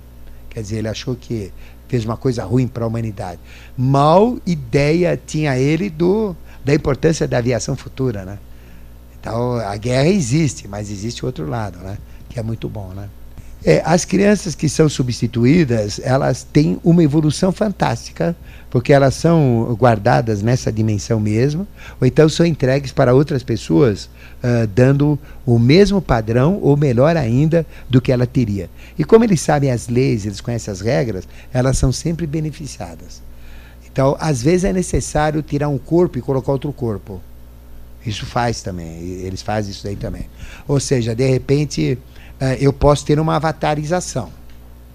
Quer dizer, ele achou que fez uma coisa ruim para a humanidade. Mal ideia tinha ele do da importância da aviação futura, né? Então, a guerra existe, mas existe outro lado, né? Que é muito bom, né? É, as crianças que são substituídas, elas têm uma evolução fantástica, porque elas são guardadas nessa dimensão mesmo, ou então são entregues para outras pessoas, uh, dando o mesmo padrão, ou melhor ainda, do que ela teria. E como eles sabem as leis, eles conhecem as regras, elas são sempre beneficiadas. Então, às vezes é necessário tirar um corpo e colocar outro corpo. Isso faz também, eles fazem isso daí também. Ou seja, de repente uh, eu posso ter uma avatarização.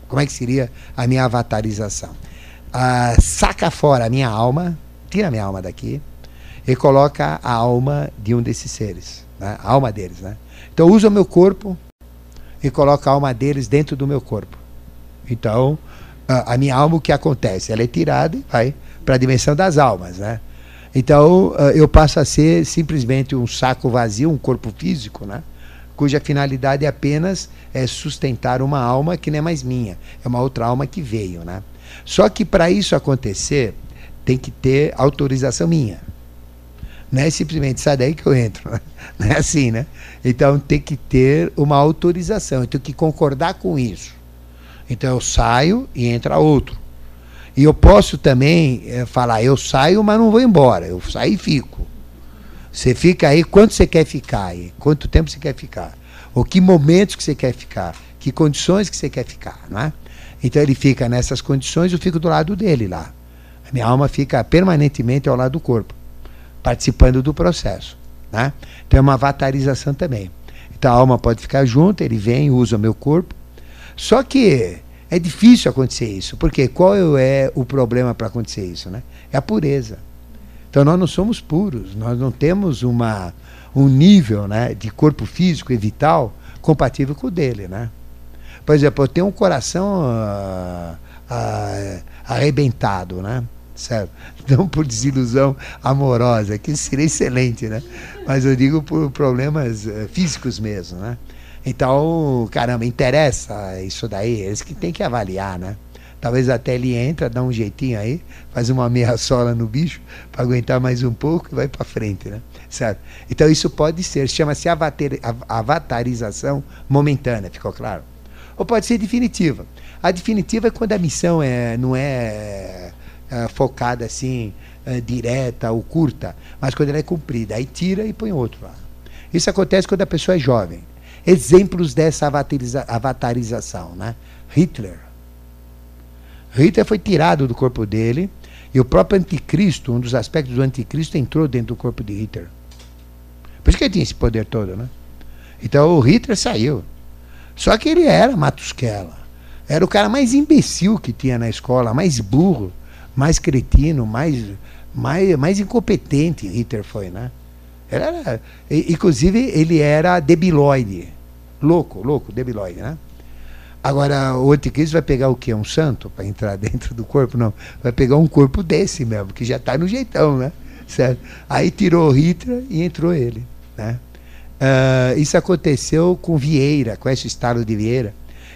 Como é que seria a minha avatarização? Uh, saca fora a minha alma, tira a minha alma daqui e coloca a alma de um desses seres, né? a alma deles. Né? Então usa o meu corpo e coloca a alma deles dentro do meu corpo. Então, uh, a minha alma, o que acontece? Ela é tirada e vai para a dimensão das almas. Né? Então, uh, eu passo a ser simplesmente um saco vazio, um corpo físico, né? cuja finalidade apenas é sustentar uma alma que não é mais minha, é uma outra alma que veio, né? Só que para isso acontecer, tem que ter autorização minha. Não é simplesmente sai daí que eu entro. Né? Não é assim, né? Então tem que ter uma autorização, eu tenho que concordar com isso. Então eu saio e entra outro. E eu posso também é, falar, eu saio, mas não vou embora. Eu saio e fico. Você fica aí, quanto você quer ficar aí? Quanto tempo você quer ficar? Ou que momentos que você quer ficar? Que condições que você quer ficar, não é? Então ele fica nessas condições, eu fico do lado dele lá. A minha alma fica permanentemente ao lado do corpo, participando do processo. Né? Então é uma avatarização também. Então a alma pode ficar junto, ele vem, usa o meu corpo. Só que é difícil acontecer isso, porque qual é o problema para acontecer isso? Né? É a pureza. Então nós não somos puros, nós não temos uma, um nível né, de corpo físico e vital compatível com o dele. Né? Por exemplo, eu tenho um coração uh, uh, arrebentado, né? certo? Não por desilusão amorosa, que seria excelente, né? Mas eu digo por problemas uh, físicos mesmo, né? Então, caramba, interessa isso daí, eles que tem que avaliar, né? Talvez até ele entra, dá um jeitinho aí, faz uma meia sola no bicho para aguentar mais um pouco e vai para frente, né? Certo? Então isso pode ser, chama-se avatarização momentânea, ficou claro? Ou pode ser definitiva. A definitiva é quando a missão é, não é, é focada assim, é, direta ou curta, mas quando ela é cumprida. Aí tira e põe outro lá. Isso acontece quando a pessoa é jovem. Exemplos dessa avatariza avatarização, né? Hitler Hitler foi tirado do corpo dele e o próprio anticristo, um dos aspectos do anticristo, entrou dentro do corpo de Hitler. Por isso que ele tinha esse poder todo, né? Então o Hitler saiu. Só que ele era Matusquela. Era o cara mais imbecil que tinha na escola, mais burro, mais cretino, mais, mais, mais incompetente Hitler foi, né? Era, inclusive, ele era debilóide. Louco, louco, debilóide, né? Agora, o anticristo vai pegar o quê? Um santo para entrar dentro do corpo? Não. Vai pegar um corpo desse mesmo, que já está no jeitão, né? Certo? Aí tirou Hitler e entrou ele. Né? Uh, isso aconteceu com Vieira, com esse estado de Vieira.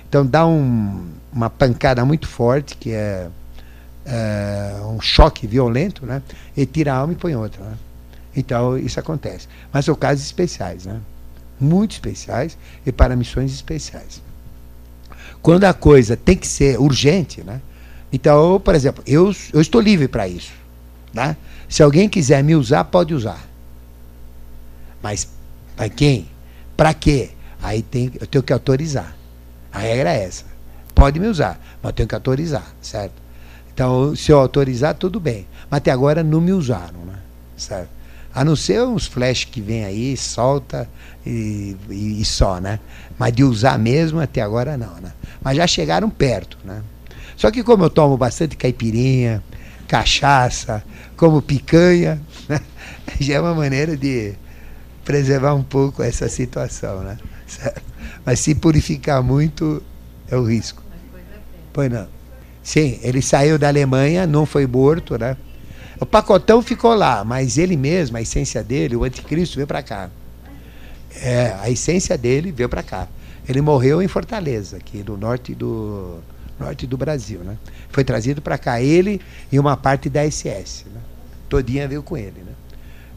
Então dá um, uma pancada muito forte, que é uh, um choque violento, né? E tira a alma e põe outra. Né? Então isso acontece. Mas são casos especiais, né? Muito especiais e para missões especiais. Quando a coisa tem que ser urgente, né? Então, por exemplo, eu, eu estou livre para isso. Né? Se alguém quiser me usar, pode usar. Mas para quem? Para quê? Aí tem, eu tenho que autorizar. A regra é essa. Pode me usar, mas eu tenho que autorizar, certo? Então, se eu autorizar, tudo bem. Mas até agora não me usaram, né? Certo? A não ser uns flash que vem aí, solta e, e, e, só, né? Mas de usar mesmo, até agora não, né? Mas já chegaram perto, né? Só que como eu tomo bastante caipirinha, cachaça, como picanha, né? já é uma maneira de preservar um pouco essa situação, né? Certo? Mas se purificar muito é o risco. Pois não. Sim, ele saiu da Alemanha, não foi morto, né? O pacotão ficou lá, mas ele mesmo, a essência dele, o anticristo, veio para cá. É, a essência dele veio para cá. Ele morreu em Fortaleza, aqui no norte do, norte do Brasil. Né? Foi trazido para cá ele e uma parte da SS. Né? Todinha veio com ele. Né?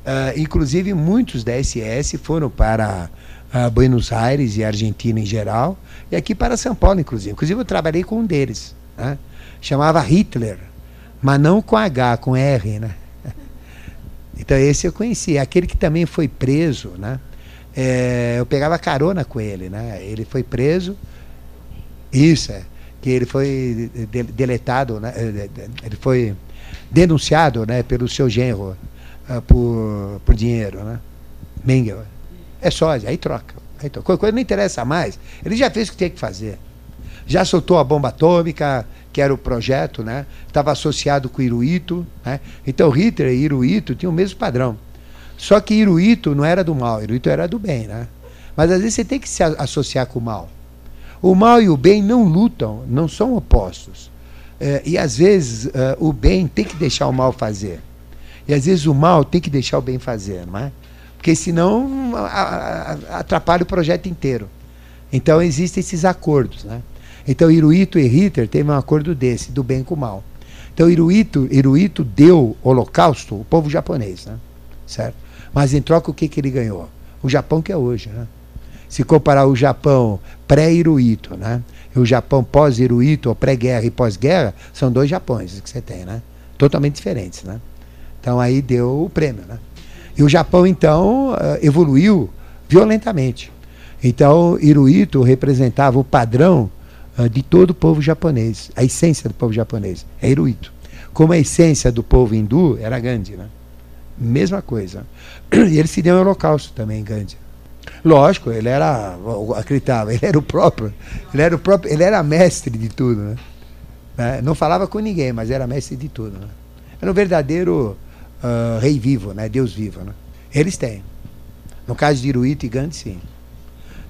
Uh, inclusive, muitos da SS foram para uh, Buenos Aires e Argentina em geral, e aqui para São Paulo, inclusive. Inclusive, eu trabalhei com um deles. Né? Chamava Hitler, mas não com H, com R. Né? Então, esse eu conheci. Aquele que também foi preso, né? É, eu pegava carona com ele, né? Ele foi preso. Isso, é. Que ele foi de, deletado, né? É, ele foi denunciado, né? Pelo seu genro uh, por, por dinheiro, né? Mengel. É sósia, aí troca. Aí troca. Coisa não interessa mais. Ele já fez o que tinha que fazer. Já soltou a bomba atômica, que era o projeto, né? Estava associado com Iruito, né? Então Hitler e Iruito tinham o mesmo padrão. Só que Iruito não era do mal, Iruito era do bem, né? Mas às vezes você tem que se associar com o mal. O mal e o bem não lutam, não são opostos. É, e às vezes uh, o bem tem que deixar o mal fazer. E às vezes o mal tem que deixar o bem fazer, não é? Porque senão atrapalha o projeto inteiro. Então existem esses acordos, né? Então Iruito e Hitler teve um acordo desse, do bem com o mal. Então Iruito, Iruito deu holocausto ao povo japonês, né? Certo? Mas em troca, o que, que ele ganhou? O Japão que é hoje. Né? Se comparar o Japão pré-Hirohito né? e o Japão pós-Hirohito, ou pré-guerra e pós-guerra, são dois Japões que você tem, né? totalmente diferentes. Né? Então aí deu o prêmio. Né? E o Japão, então, eh, evoluiu violentamente. Então, Hirohito representava o padrão uh, de todo o povo japonês, a essência do povo japonês, é Hirohito. Como a essência do povo hindu era Gandhi. Né? Mesma coisa. E ele se deu um holocausto também, Gandhi. Lógico, ele era, acreditava, ele era o próprio, ele era o próprio, ele era mestre de tudo, né? É, não falava com ninguém, mas era mestre de tudo, né? Era um verdadeiro uh, rei vivo, né? Deus vivo, né? Eles têm. No caso de Iruito e Gandhi, sim.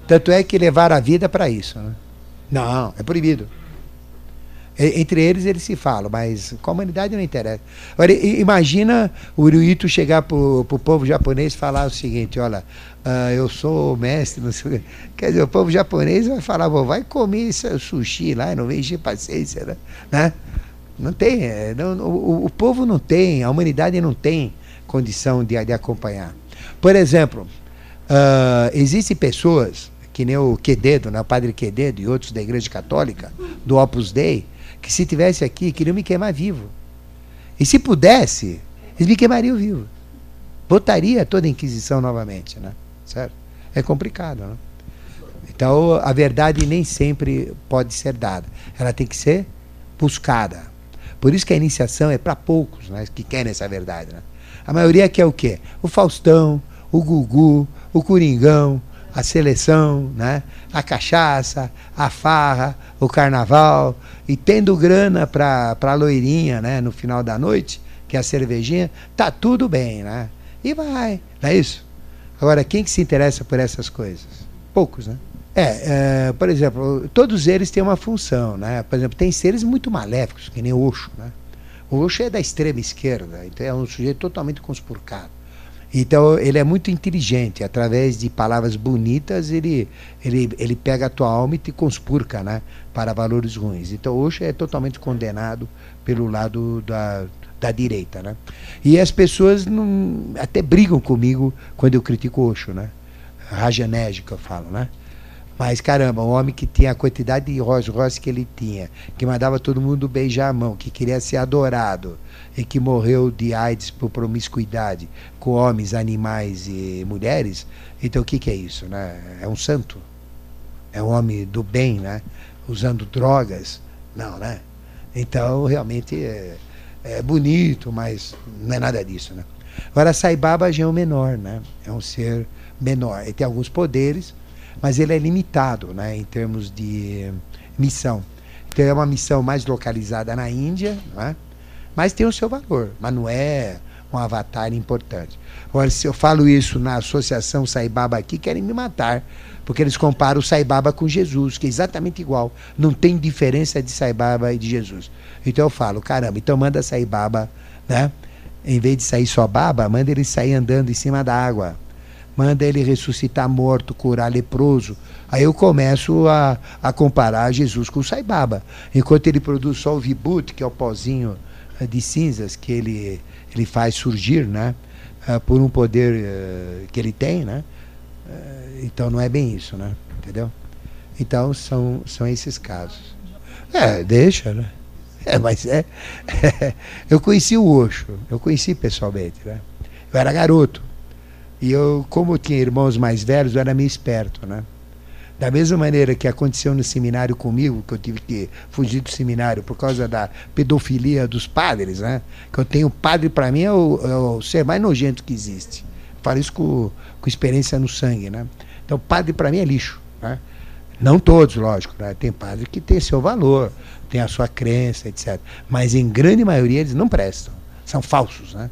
Tanto é que levaram a vida para isso, né? Não, é proibido. Entre eles eles se falam, mas com a humanidade não interessa. Agora, imagina o Hirohito chegar para o povo japonês falar o seguinte: olha, uh, eu sou mestre, não sei Quer dizer, o povo japonês vai falar, vai comer sushi lá, não encher paciência, né? né? Não tem, é, não, o, o, povo não tem, a humanidade não tem condição de, de acompanhar. Por exemplo, uh, existem pessoas, que nem o Quededo, né, o padre Quededo e outros da Igreja Católica, do Opus Dei, que se tivesse aqui, queriam me queimar vivo. E se pudesse, eles me queimariam vivo. Botaria toda a Inquisição novamente, né? Certo? É complicado, né? Então, a verdade nem sempre pode ser dada. Ela tem que ser buscada. Por isso que a iniciação é para poucos né, que querem essa verdade. Né? A maioria quer o quê? O Faustão, o Gugu, o Coringão, a seleção, né? a cachaça, a farra, o carnaval, e tendo grana para a loirinha né? no final da noite, que é a cervejinha, tá tudo bem, né? E vai, não é isso? Agora, quem que se interessa por essas coisas? Poucos, né? É, é, por exemplo, todos eles têm uma função, né? Por exemplo, tem seres muito maléficos, que nem o Osho, né? O Osho é da extrema esquerda, então é um sujeito totalmente conspurcado. Então ele é muito inteligente, através de palavras bonitas ele, ele, ele pega a tua alma e te conspurca né, para valores ruins. Então Osho é totalmente condenado pelo lado da, da direita. Né? E as pessoas não, até brigam comigo quando eu critico Osho, né? Rajanege que eu falo, né? Mas caramba, um homem que tinha a quantidade de Rolls Royce que ele tinha, que mandava todo mundo beijar a mão, que queria ser adorado e que morreu de AIDS por promiscuidade com homens, animais e mulheres, então o que, que é isso? Né? É um santo? É um homem do bem, né? Usando drogas? Não, né? Então realmente é, é bonito, mas não é nada disso, né? Agora Sai Baba já é um menor, né? É um ser menor. Ele tem alguns poderes, mas ele é limitado né, em termos de missão. Então é uma missão mais localizada na Índia, né, mas tem o seu valor. Mas não é um avatar importante. Agora, se eu falo isso na associação Saibaba aqui, querem me matar, porque eles comparam o Saibaba com Jesus, que é exatamente igual. Não tem diferença de Saibaba e de Jesus. Então eu falo, caramba, então manda Saibaba, né? Em vez de sair só baba, manda ele sair andando em cima da água. Manda ele ressuscitar morto, curar leproso. Aí eu começo a, a comparar Jesus com o Saibaba. Enquanto ele produz só o vibut, que é o pozinho eh, de cinzas que ele, ele faz surgir, né? Uh, por um poder uh, que ele tem, né? Então não é bem isso, né? Entendeu? Então são, são esses casos. É, deixa, né? É, mas é, é, Eu conheci o Osho, eu conheci pessoalmente, né? Eu era garoto. E eu, como eu tinha irmãos mais velhos, eu era meio esperto, né? Da mesma maneira que aconteceu no seminário comigo, que eu tive que fugir do seminário por causa da pedofilia dos padres, né? Que eu tenho padre, para mim, é o, é o, ser mais nojento que existe. Falo isso com, com experiência no sangue, né? Então, padre, para mim, é lixo, né? Não todos, lógico, né? Tem padre que tem seu valor, tem a sua crença, etc. Mas, em grande maioria, eles não prestam. São falsos, né?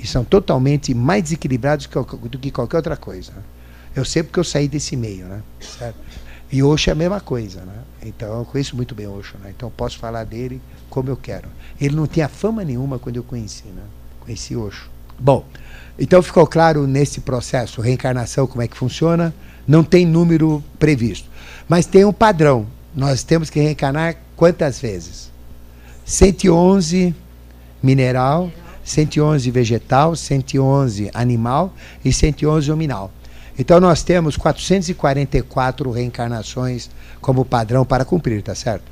E são totalmente mais desequilibrados do que qualquer outra coisa. Né? Eu sei porque eu saí desse meio, né? Certo? E Osho é a mesma coisa, né? Então eu conheço muito bem Osho, né? Então eu posso falar dele como eu quero. Ele não tinha fama nenhuma quando eu conheci, né? Conheci Osho. Bom, então ficou claro nesse processo, reencarnação, como é que funciona? Não tem número previsto. Mas tem um padrão. Nós temos que reencarnar quantas vezes? 111 mineral, 111 vegetal, 111 animal e 111 hominal. Então nós temos 444 reencarnações como padrão para cumprir, tá certo?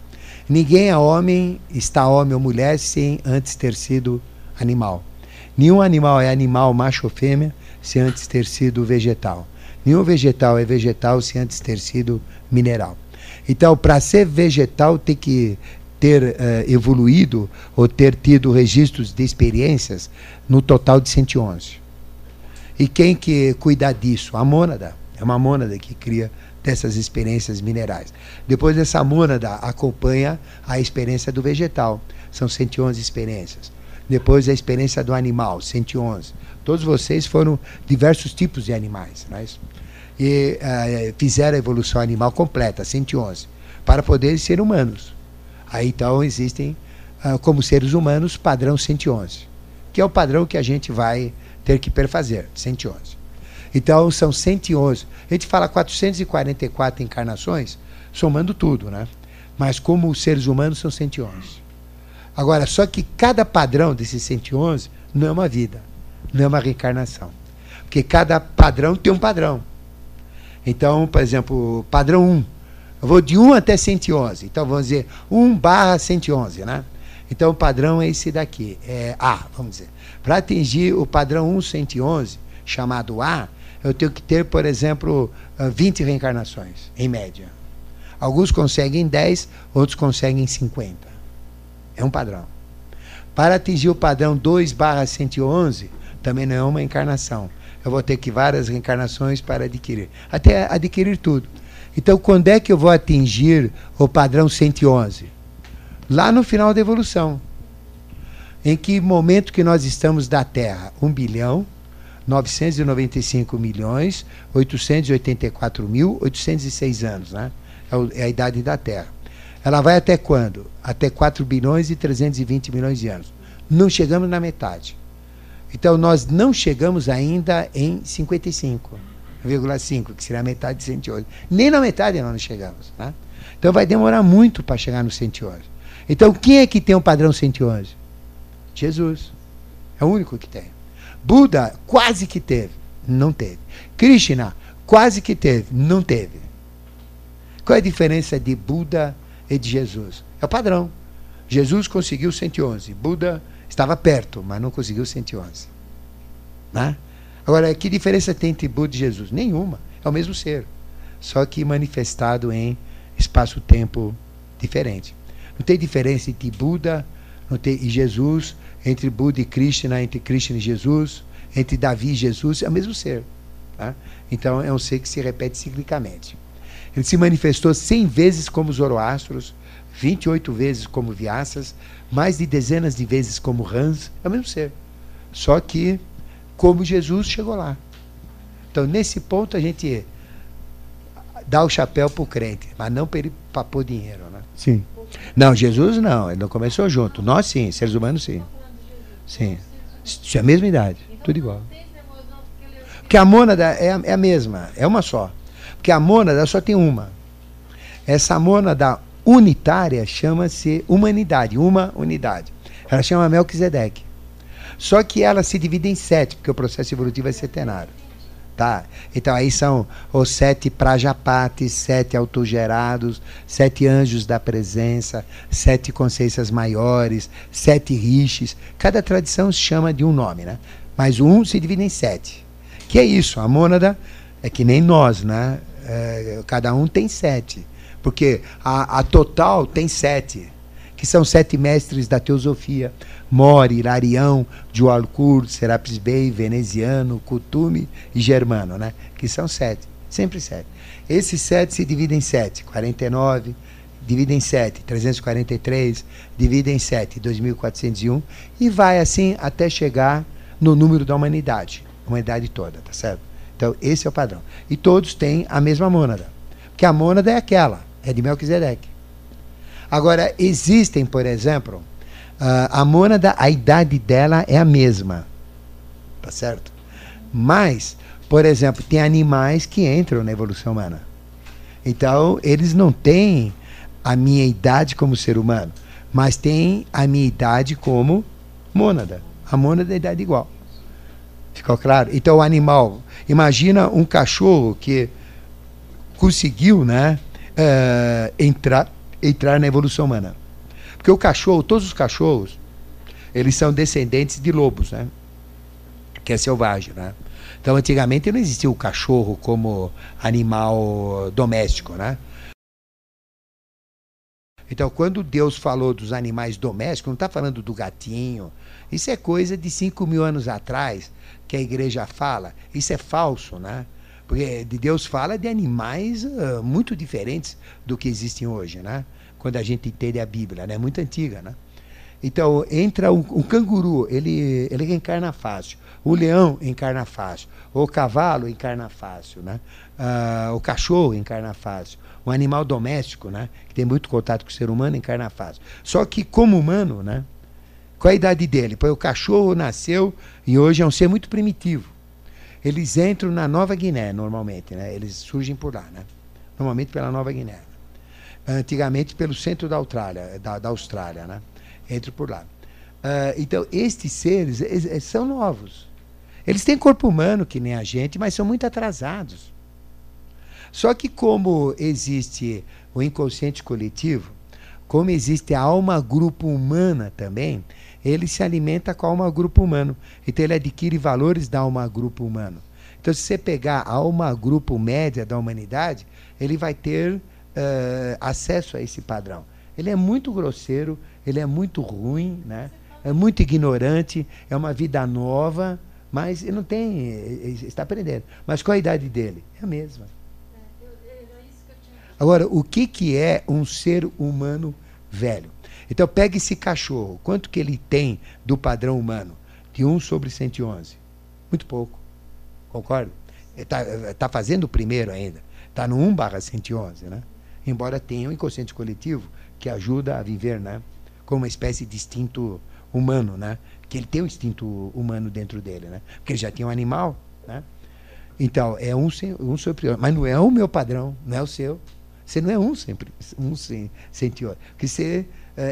Ninguém é homem, está homem ou mulher sem antes ter sido animal. Nenhum animal é animal macho ou fêmea sem antes ter sido vegetal. Nenhum vegetal é vegetal sem antes ter sido mineral. Então, para ser vegetal, tem que ter uh, evoluído ou ter tido registros de experiências no total de 111. E quem que cuida disso? A mônada. É uma mônada que cria dessas experiências minerais. Depois essa mônada acompanha a experiência do vegetal. São 111 experiências. Depois a experiência do animal, 111. Todos vocês foram diversos tipos de animais. Não é isso? E uh, fizeram a evolução animal completa, 111, para poderem ser humanos. Aí então existem, uh, como seres humanos, padrão 111, que é o padrão que a gente vai ter que perfazer, 111. Então são 111. A gente fala 444 encarnações, somando tudo, né? Mas como seres humanos são 111. Agora, só que cada padrão desses 111 não é uma vida, não é uma reencarnação. Porque cada padrão tem um padrão. Então, por exemplo, padrão 1. Eu vou de 1 até 111. Então, vamos dizer 1 barra 111, né? Então, o padrão é esse daqui, é A, vamos dizer. Para atingir o padrão 111, chamado A, eu tenho que ter, por exemplo, 20 ah, reencarnações, em média. Alguns conseguem 10, outros conseguem 50. É um padrão. Para atingir o padrão 2 barra 111, também não é uma encarnação. Eu vou ter que várias reencarnações para adquirir. Até adquirir tudo. Então, quando é que eu vou atingir o padrão 111? Lá no final da evolução. Em que momento que nós estamos da Terra? 1 bilhão 995 milhões 884 mil 806 anos, né? É, é a idade da Terra. Ela vai até quando? Até 4 bilhões e 320 milhões de anos. Não chegamos na metade. Então nós não chegamos ainda em 55,5, que seria a metade de 111. Nem na metade nós não chegamos. Né? Então vai demorar muito para chegar no 111. Então quem é que tem o padrão 111? Jesus. É o único que tem. Buda quase que teve, não teve. Krishna quase que teve, não teve. Qual é a diferença de Buda e de Jesus? É o padrão. Jesus conseguiu 111, Buda estava perto, mas não conseguiu 111. Né? Agora, que diferença tem entre Buda e Jesus? Nenhuma. É o mesmo ser, só que manifestado em espaço-tempo diferente. Não tem diferença entre Buda e Jesus, entre Buda e Krishna, entre Krishna e Jesus, entre Davi e Jesus, é o mesmo ser. Tá? Então é um ser que se repete ciclicamente. Ele se manifestou 100 vezes como Zoroastros, 28 vezes como Vyasas, mais de dezenas de vezes como Rans, é o mesmo ser. Só que, como Jesus chegou lá. Então, nesse ponto, a gente dá o chapéu para o crente, mas não para ele pôr dinheiro. Né? Sim. Não, Jesus não, ele não começou junto. Nós sim, seres humanos sim. Sim. Isso é a mesma idade, tudo igual. Porque a mônada é a, é a mesma, é uma só. Porque a mônada só tem uma. Essa mônada unitária chama-se humanidade, uma unidade. Ela chama Melquisedeque. Só que ela se divide em sete, porque o processo evolutivo é setenário. Tá? Então aí são os sete prajapates, sete autogerados, sete anjos da presença, sete consciências maiores, sete rixes. Cada tradição chama de um nome, né? Mas um se divide em sete. Que é isso, a mônada é que nem nós, né? É, cada um tem sete. Porque a, a total tem sete, que são sete mestres da teosofia. Mori, Larião, Joalcourt, Serapis Bey, Veneziano, Cutume e Germano, né? que são sete, sempre sete. Esses sete se dividem em sete, 49, dividem em sete, 343, dividem em sete, 2401, e vai assim até chegar no número da humanidade, humanidade toda, tá certo? Então, esse é o padrão. E todos têm a mesma mônada, porque a mônada é aquela, é de Melquisedeque. Agora, existem, por exemplo, a mônada, a idade dela é a mesma. Tá certo? Mas, por exemplo, tem animais que entram na evolução humana. Então, eles não têm a minha idade como ser humano, mas têm a minha idade como mônada. A mônada é idade igual. Ficou claro? Então, o animal, imagina um cachorro que conseguiu né, uh, entrar, entrar na evolução humana. Porque o cachorro, todos os cachorros, eles são descendentes de lobos, né? Que é selvagem, né? Então, antigamente não existia o cachorro como animal doméstico, né? Então, quando Deus falou dos animais domésticos, não está falando do gatinho. Isso é coisa de 5 mil anos atrás que a igreja fala. Isso é falso, né? Porque Deus fala de animais uh, muito diferentes do que existem hoje, né? quando a gente entende a Bíblia, né? Muito antiga, né? Então, entra um, um, canguru, ele, ele encarna fácil. O leão encarna fácil. O cavalo encarna fácil, né? Ah, o cachorro encarna fácil. O animal doméstico, né? Que tem muito contato com o ser humano, encarna fácil. Só que, como humano, né? Qual a idade dele? Pois o cachorro nasceu e hoje é um ser muito primitivo. Eles entram na Nova Guiné, normalmente, né? Eles surgem por lá, né? Normalmente pela Nova Guiné antigamente pelo centro da Austrália, da, da Austrália, né? Entre por lá. Uh, então, estes seres eles, são novos. Eles têm corpo humano, que nem a gente, mas são muito atrasados. Só que, como existe o inconsciente coletivo, como existe a alma grupo humana também, ele se alimenta com a alma grupo humano. Então, ele adquire valores da alma grupo humano. Então, se você pegar a alma grupo média da humanidade, ele vai ter uh, acesso a esse padrão. Ele é muito grosseiro, ele é muito ruim, né? é muito ignorante, é uma vida nova, mas ele não tem. Ele está aprendendo. Mas qual a idade dele? É a mesma. Agora, o que, que é um ser humano velho? Então, pega esse cachorro. Quanto que ele tem do padrão humano? De 1 sobre 111. Muito pouco. Concorda? Está tá fazendo o primeiro ainda. Está no 1 barra 111, né? embora tenha um inconsciente coletivo que ajuda a viver, né, como uma espécie de instinto humano, né, que ele tem um instinto humano dentro dele, né, porque ele já tinha um animal, né. Então é um um superior, mas não é o meu padrão, não é o seu. Você não é um sempre, um sem, senhor, porque você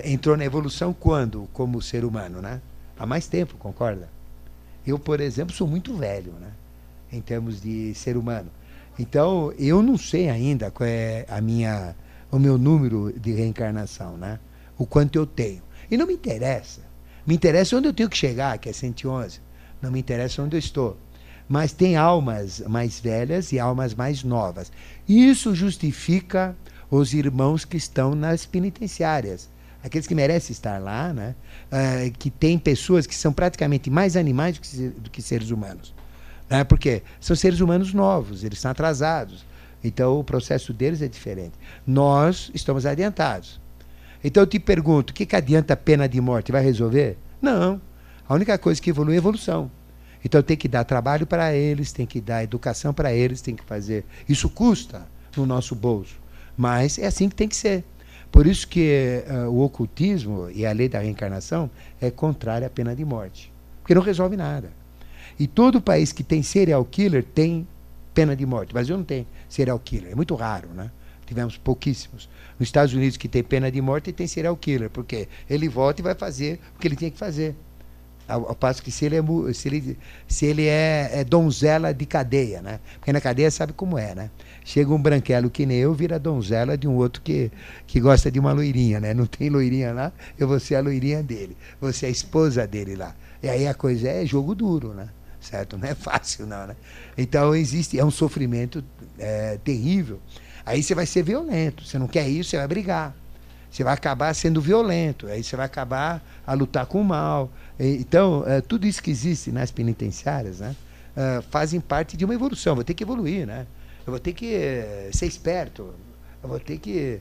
entrou na evolução quando, como ser humano, né? Há mais tempo, concorda? Eu, por exemplo, sou muito velho, né? Em termos de ser humano. Então, eu não sei ainda qual é a minha, o meu número de reencarnação, né? O quanto eu tenho. E não me interessa. Me interessa onde eu tenho que chegar, que é 111. Não me interessa onde eu estou. Mas tem almas mais velhas e almas mais novas. Isso justifica os irmãos que estão nas penitenciárias. Aqueles que merecem estar lá, né? Uh, que tem pessoas que são praticamente mais animais do que, do que seres humanos. Né? Porque são seres humanos novos, eles estão atrasados. Então o processo deles é diferente. Nós estamos adiantados. Então eu te pergunto: o que, que adianta a pena de morte? Vai resolver? Não. A única coisa que evolui é evolução. Então tem que dar trabalho para eles, tem que dar educação para eles, tem que fazer. Isso custa no nosso bolso, mas é assim que tem que ser. Por isso que uh, o ocultismo e a lei da reencarnação é contrária à pena de morte, porque não resolve nada. E todo país que tem serial killer tem pena de morte. O Brasil não tem serial killer, é muito raro, né? Tivemos pouquíssimos. Nos Estados Unidos que tem pena de morte tem serial killer, porque ele volta e vai fazer o que ele tinha que fazer. Ao, passo que se ele é, se ele, se ele é, é, donzela de cadeia, né? Porque na cadeia sabe como é, né? Chega um branquelo que nem eu, vira donzela de um outro que, que gosta de uma loirinha, né? Não tem loirinha lá, eu vou ser a loirinha dele. Você é a esposa dele lá. E aí a coisa é jogo duro, né? Certo? Não é fácil, não, né? Então existe, é um sofrimento é, terrível. Aí você vai ser violento. Você não quer isso, você vai brigar. Você vai acabar sendo violento. Aí você vai acabar a lutar com o mal. Então, é, tudo isso que existe nas penitenciárias né, é, fazem parte de uma evolução. Eu vou ter que evoluir, né? Eu vou ter que é, ser esperto. Eu vou ter que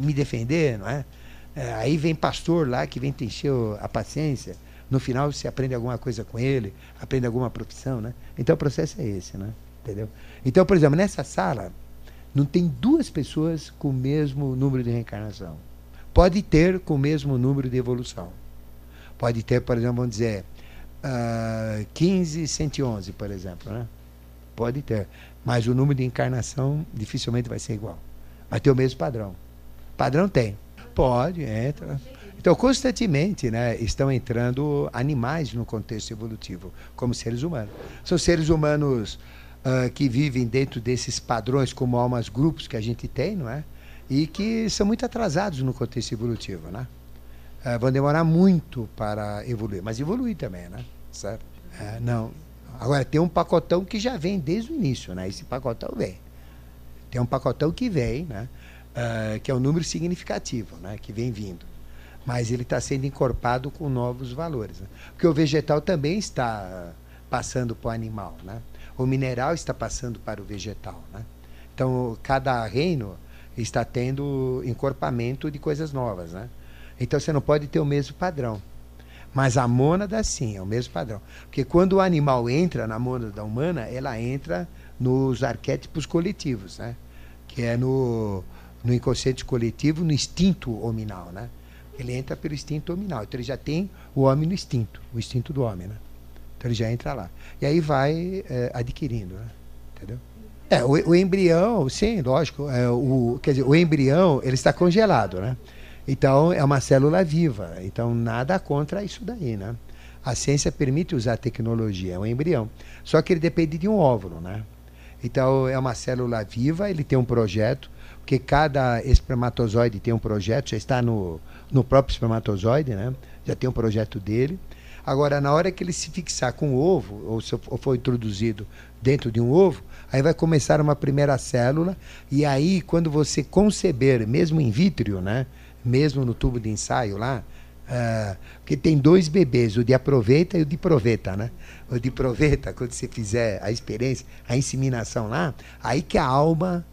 me defender, não é? aí vem pastor lá que vem te encher a paciência. No final você aprende alguma coisa com ele, aprende alguma profissão, né? Então o processo é esse, né? Entendeu? Então, por exemplo, nessa sala não tem duas pessoas com o mesmo número de reencarnação. Pode ter com o mesmo número de evolução. Pode ter, por exemplo, vamos dizer, uh, 15, 111, por exemplo. Né? Pode ter. Mas o número de encarnação dificilmente vai ser igual. Vai ter o mesmo padrão. Padrão tem. Pode, entra. Então, constantemente né, estão entrando animais no contexto evolutivo, como seres humanos. São seres humanos uh, que vivem dentro desses padrões, como almas grupos que a gente tem, não é? E que são muito atrasados no contexto evolutivo, né? Uh, vão demorar muito para evoluir, mas evoluir também, né? Certo? Uh, não. Agora, tem um pacotão que já vem desde o início, né? Esse pacotão vem. Tem um pacotão que vem, né? Uh, que é um número significativo, né? Que vem vindo. Mas ele está sendo encorpado com novos valores. Né? Porque o vegetal também está passando para o animal, né? o mineral está passando para o vegetal. Né? Então, cada reino está tendo encorpamento de coisas novas. Né? Então, você não pode ter o mesmo padrão. Mas a mônada, sim, é o mesmo padrão. Porque quando o animal entra na mônada humana, ela entra nos arquétipos coletivos, né? que é no, no inconsciente coletivo, no instinto hominal. Né? Ele entra pelo instinto hominal. Então, ele já tem o homem no instinto, o instinto do homem. Né? Então ele já entra lá. E aí vai é, adquirindo, né? entendeu? É, o, o, embrião, sim, lógico. É, o, quer dizer, o embrião ele está congelado, né? Então é uma célula viva. Então nada contra isso daí, né? A ciência permite usar a tecnologia, é um embrião. Só que ele depende de um óvulo, né? Então é uma célula viva, ele tem um projeto, porque cada espermatozoide tem um projeto, já está no, no próprio espermatozoide, né? Já tem um projeto dele. Agora, na hora que ele se fixar com o ovo, ou se for introduzido dentro de um ovo, aí vai começar uma primeira célula, e aí, quando você conceber, mesmo in vitro, né, mesmo no tubo de ensaio lá, uh, porque tem dois bebês, o de aproveita e o de proveta, né? O de proveta, quando você fizer a experiência, a inseminação lá, aí que a alma,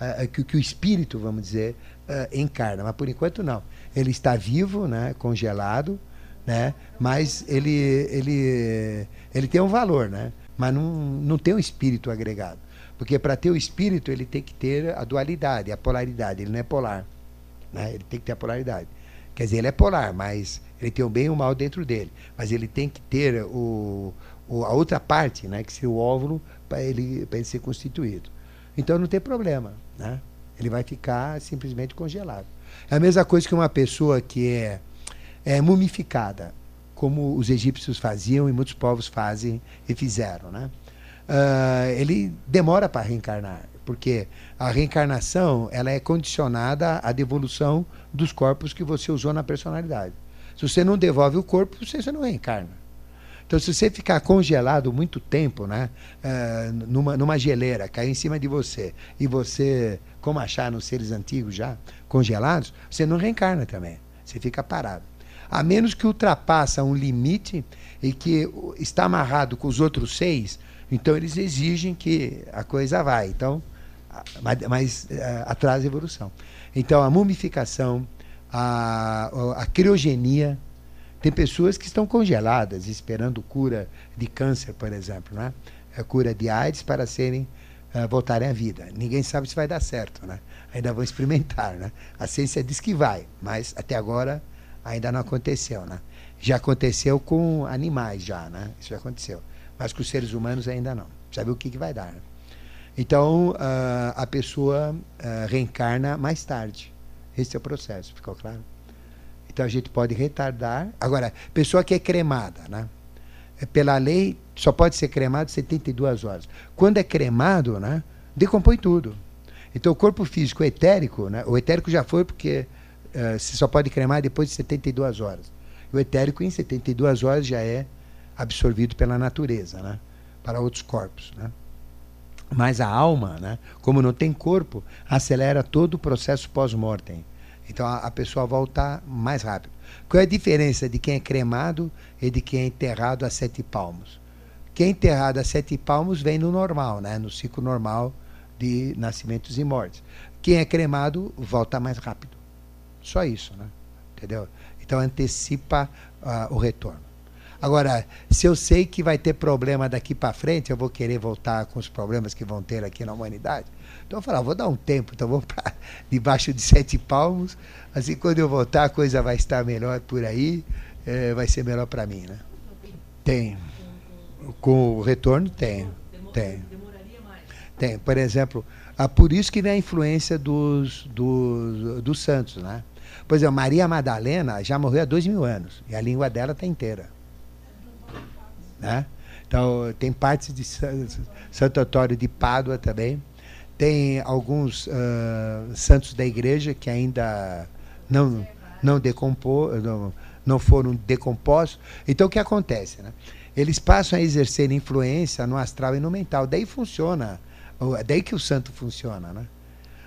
uh, que, que, o espírito, vamos dizer, uh, encarna. Mas por enquanto não. Ele está vivo, né, congelado, né? Mas ele, ele, ele tem um valor, né? Mas não, não tem um espírito agregado. Porque para ter o espírito, ele tem que ter a dualidade, a polaridade. Ele não é polar. Né? Ele tem que ter a polaridade. Quer dizer, ele é polar, mas ele tem o bem e o mal dentro dele. Mas ele tem que ter o, o a outra parte, né? que seria o óvulo, para ele, ele ser constituído. Então não tem problema. Né? Ele vai ficar simplesmente congelado. É a mesma coisa que uma pessoa que é é, mumificada, como os egípcios faziam e muitos povos fazem e fizeram. Né? Uh, ele demora para reencarnar, porque a reencarnação ela é condicionada à devolução dos corpos que você usou na personalidade. Se você não devolve o corpo, você, você não reencarna. Então, se você ficar congelado muito tempo, né, uh, numa, numa geleira, cair em cima de você, e você, como achar nos seres antigos já, congelados, você não reencarna também. Você fica parado a menos que ultrapassa um limite e que está amarrado com os outros seis, então eles exigem que a coisa vá. Então, mas, mas é, a evolução. Então, a mumificação, a, a criogenia, Tem pessoas que estão congeladas, esperando cura de câncer, por exemplo, né? A cura de AIDS para serem uh, voltarem à vida. Ninguém sabe se vai dar certo, né? Ainda vão experimentar, né? A ciência diz que vai, mas até agora ainda não aconteceu, né? Já aconteceu com animais já, né? Isso já aconteceu, mas com seres humanos ainda não. Sabe o que, que vai dar? Né? Então uh, a pessoa uh, reencarna mais tarde. Esse é o processo, ficou claro? Então a gente pode retardar. Agora, pessoa que é cremada, né? Pela lei, só pode ser cremado 72 horas. Quando é cremado, né? Decompõe tudo. Então o corpo físico o etérico, né? O etérico já foi porque uh, se só pode cremar depois de 72 horas. O etérico em 72 horas já é absorvido pela natureza, né? Para outros corpos, né? Mas a alma, né? Como não tem corpo, acelera todo o processo pós-mortem. Então a, a pessoa volta mais rápido. Qual é a diferença de quem é cremado e de quem é enterrado a sete palmos? Quem é enterrado a sete palmos vem no normal, né? no ciclo normal de nascimentos e mortes. Quem é cremado volta mais rápido. Só isso, né? Entendeu? Então antecipa uh, o retorno. Agora, se eu sei que vai ter problema daqui para frente, eu vou querer voltar com os problemas que vão ter aqui na humanidade. Então eu falo, ah, vou dar um tempo, então vou para debaixo de sete palmos, assim quando eu voltar a coisa vai estar melhor por aí, é, vai ser melhor para mim, né? Tem. Com o retorno tem. Tem. Tem. Por exemplo, ah, por isso que vem a influência dos, dos, dos santos, né? Por exemplo, Maria Madalena já morreu há dois mil anos e a língua dela está inteira. Né? Então, tem partes de Santo Antônio de Pádua também, tem alguns uh, santos da igreja que ainda não, não, decompor, não, não foram decompostos. Então, o que acontece? Né? Eles passam a exercer influência no astral e no mental. Daí funciona, daí que o santo funciona, né?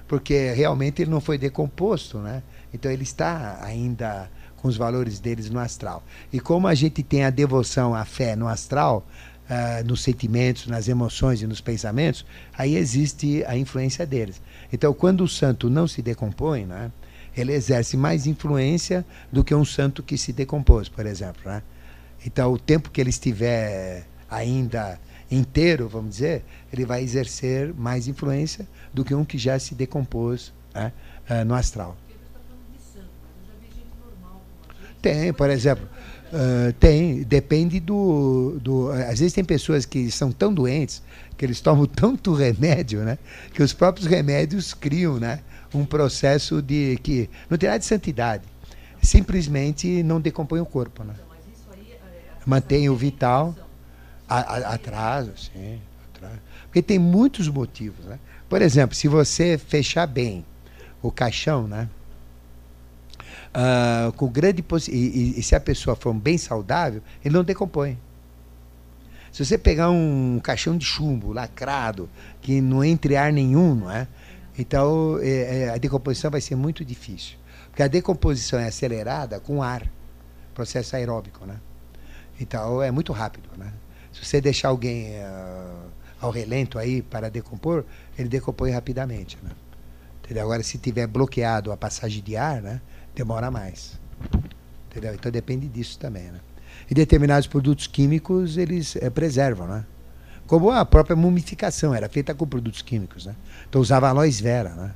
Porque realmente ele não foi decomposto, né? Então ele está ainda com os valores deles no astral. E como a gente tem a devoção, a fé no astral, uh, nos sentimentos, nas emoções e nos pensamentos, aí existe a influência deles. Então, quando o santo não se decompõe, né, ele exerce mais influência do que um santo que se decompôs, por exemplo. Né? Então, o tempo que ele estiver ainda inteiro, vamos dizer, ele vai exercer mais influência do que um que já se decompôs né, uh, no astral. Tem, por exemplo, Uh, tem, depende do, do. Às vezes tem pessoas que são tão doentes que eles tomam tanto remédio, né? Que os próprios remédios criam, né? Um processo de que não tem nada de santidade, simplesmente não decompõe o corpo, né? Mantém o vital, atraso, sim. Porque tem muitos motivos, né? Por exemplo, se você fechar bem o caixão, né? Uh, com grande e, e, e, se a pessoa for bem saudável, ele não decompõe. Se você pegar um caixão de chumbo lacrado, que não entre ar nenhum, não é? Então é, é, a decomposição vai ser muito difícil. Porque a decomposição é acelerada com ar, processo aeróbico, né? Então é muito rápido, né? Se você deixar alguém uh, ao relento aí para decompor, ele decompõe rapidamente, né? Entendeu? Agora, se tiver bloqueado a passagem de ar, né? Demora mais. Entendeu? Então depende disso também, né? E determinados produtos químicos eles é, preservam, né? Como a própria mumificação era feita com produtos químicos, né? Então usava aloes vera, né?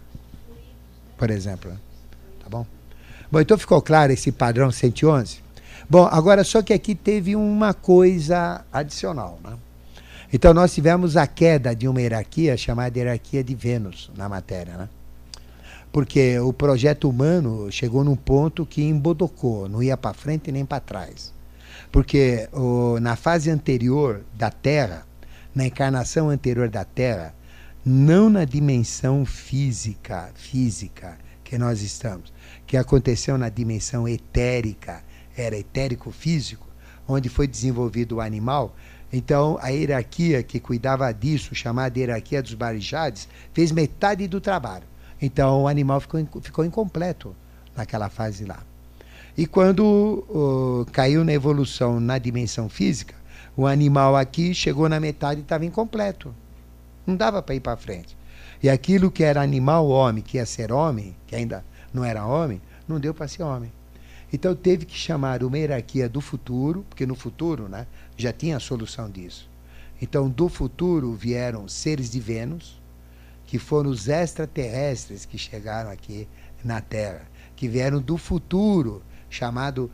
Por exemplo, né? tá bom? Bom, então ficou claro esse padrão 111? Bom, agora só que aqui teve uma coisa adicional, né? Então nós tivemos a queda de uma hierarquia chamada hierarquia de Vênus na matéria, né? Porque o projeto humano chegou num ponto que embodocou, não ia para frente nem para trás. Porque o, na fase anterior da Terra, na encarnação anterior da Terra, não na dimensão física, física que nós estamos, que aconteceu na dimensão etérica, era etérico-físico, onde foi desenvolvido o animal. Então, a hierarquia que cuidava disso, chamada hierarquia dos Barijades, fez metade do trabalho. Então o animal ficou, ficou incompleto naquela fase lá. E quando caiu na evolução na dimensão física, o animal aqui chegou na metade e estava incompleto. Não dava para ir para frente. E aquilo que era animal homem, que ia ser homem, que ainda não era homem, não deu para ser homem. Então teve que chamar uma hierarquia do futuro, porque no futuro né, já tinha a solução disso. Então, do futuro vieram seres de Vênus, que foram os extraterrestres que chegaram aqui na Terra, que vieram do futuro, chamado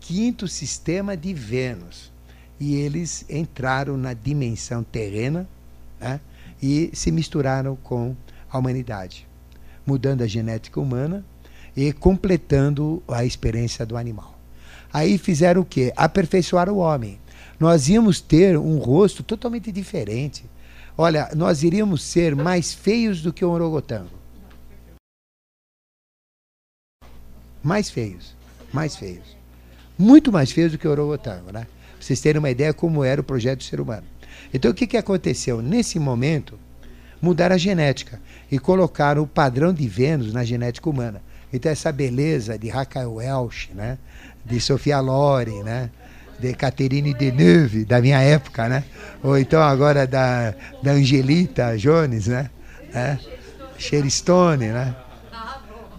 quinto sistema de Vênus. E eles entraram na dimensão terrena né, e se misturaram com a humanidade, mudando a genética humana e completando a experiência do animal. Aí fizeram o quê? Aperfeiçoaram o homem nós íamos ter um rosto totalmente diferente. Olha, nós iríamos ser mais feios do que o orogotango. Mais feios, mais feios. Muito mais feios do que o orogotango, né? Vocês terem uma ideia como era o projeto do ser humano. Então o que, que aconteceu? Nesse momento, mudaram a genética e colocaram o padrão de Vênus na genética humana. Então essa beleza de Raquel Welch, né? de Sofia Loren, né? De Catherine Deneuve, da minha época, né? Ou então agora da, da Angelita Jones, né? É. Stone, né?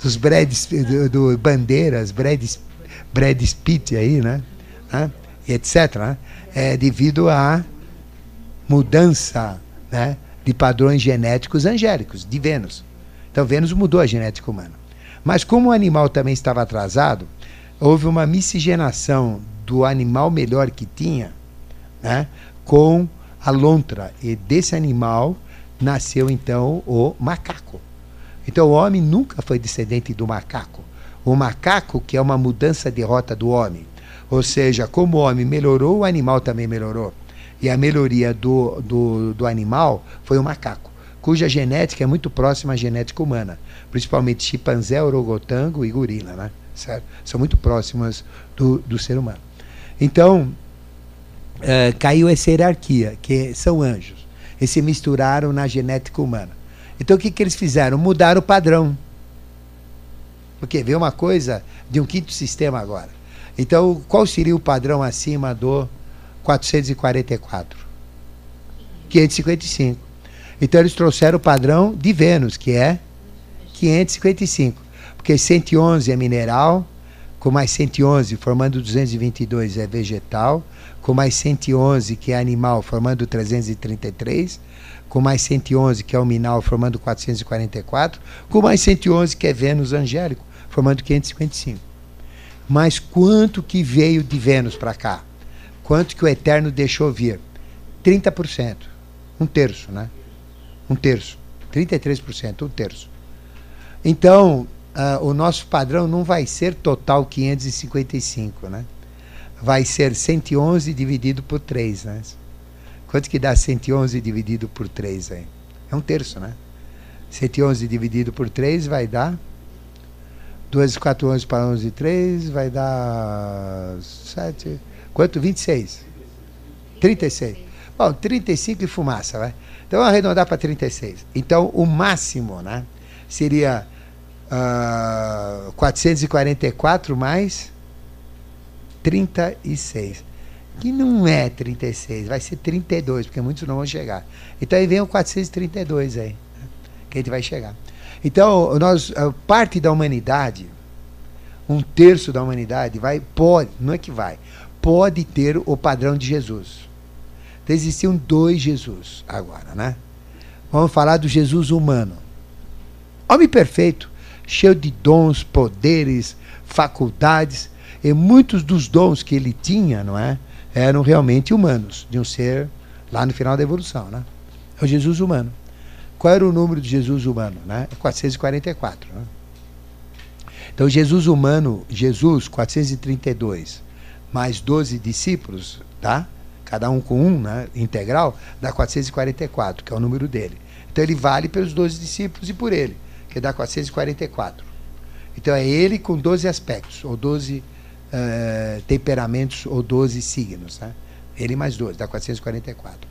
Dos Brad, do, do Bandeiras, Brad, Brad Pitt aí, né? E etc. Né? É devido à mudança né? de padrões genéticos angélicos, de Vênus. Então Vênus mudou a genética humana. Mas como o animal também estava atrasado, houve uma miscigenação do animal melhor que tinha, né, com a lontra. E desse animal nasceu então o macaco. Então o homem nunca foi descendente do macaco. O macaco, que é uma mudança de rota do homem. Ou seja, como o homem melhorou, o animal também melhorou. E a melhoria do, do, do animal foi o macaco, cuja genética é muito próxima à genética humana, principalmente chimpanzé, orangotango e gorila, né? Certo? São muito próximas do, do ser humano. Então, uh, caiu essa hierarquia, que são anjos. E se misturaram na genética humana. Então, o que, que eles fizeram? Mudaram o padrão. Porque veio uma coisa de um quinto sistema agora. Então, qual seria o padrão acima do 444? 555. Então, eles trouxeram o padrão de Vênus, que é 555. Porque 111 é mineral, com mais 111, formando 222, é vegetal, com mais 111, que é animal, formando 333, com mais 111, que é minal, formando 444, com mais 111, que é Vênus angélico, formando 555. Mas quanto que veio de Vênus para cá? Quanto que o Eterno deixou vir? 30%. Um terço, né? Um terço. 33%, um terço. Então, uh, o nosso padrão não vai ser total 555, né? Vai ser 111 dividido por 3, né? Quanto que dá 111 dividido por 3 aí? É um terço, né? 111 dividido por 3 vai dar 2, 4, 11 para 11, 3 vai dar 7. Quanto? 26. 36. Bom, 35 e fumaça, vai. Então vamos arredondar para 36. Então o máximo, né? Seria uh, ah, 444 mais 36. Que não é 36, vai ser 32, porque muitos não vão chegar. Então aí vem o 432 aí, né, que a gente vai chegar. Então, nós, parte da humanidade, um terço da humanidade, vai, pode, não é que vai, pode ter o padrão de Jesus. Então, existiam dois Jesus agora, né? Vamos falar do Jesus humano. Homem perfeito, cheio de dons, poderes, faculdades, e muitos dos dons que ele tinha, não é, eram realmente humanos, de um ser lá no final da evolução, né? É o Jesus humano. Qual era o número de Jesus humano, né? 444, né? Então Jesus humano, Jesus 432, mais 12 discípulos, tá? Cada um com um, né, integral, dá 444, que é o número dele. Então ele vale pelos 12 discípulos e por ele que dá 444. Então é ele com 12 aspectos, ou 12 uh, eh, temperamentos, ou 12 signos. Né? Ele mais 12, dá 444.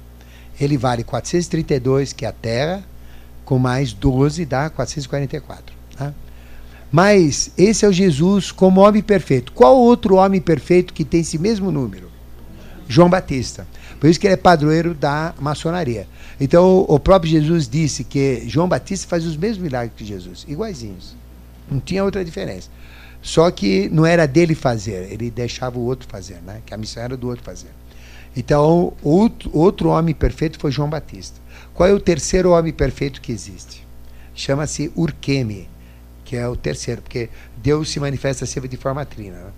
Ele vale 432, que é a Terra, com mais 12 dá 444. Tá? Mas esse é o Jesus como homem perfeito. Qual outro homem perfeito que tem esse mesmo número? João Batista. Por isso que ele é padroeiro da maçonaria. Então, o próprio Jesus disse que João Batista faz os mesmos milagres que Jesus, iguaizinhos. Não tinha outra diferença. Só que não era dele fazer, ele deixava o outro fazer, né? Que a missão era do outro fazer. Então, outro, outro homem perfeito foi João Batista. Qual é o terceiro homem perfeito que existe? Chama-se Urqueme, que é o terceiro, porque Deus se manifesta sempre de forma trina. Né?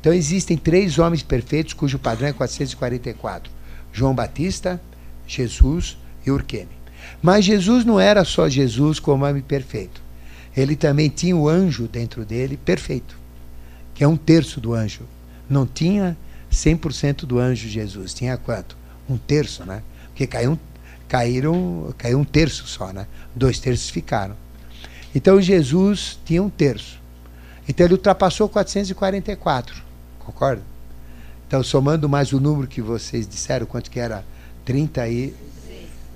Então, existem três homens perfeitos cujo padrão é 444: João Batista, Jesus e Urqueme. Mas Jesus não era só Jesus como homem perfeito. Ele também tinha o anjo dentro dele perfeito, que é um terço do anjo. Não tinha 100% do anjo Jesus. Tinha quanto? Um terço, né? Porque caiu, caíram, caiu um terço só, né? Dois terços ficaram. Então Jesus tinha um terço. Então ele ultrapassou 444. Concorda? Então, somando mais o número que vocês disseram, quanto que era? 30 e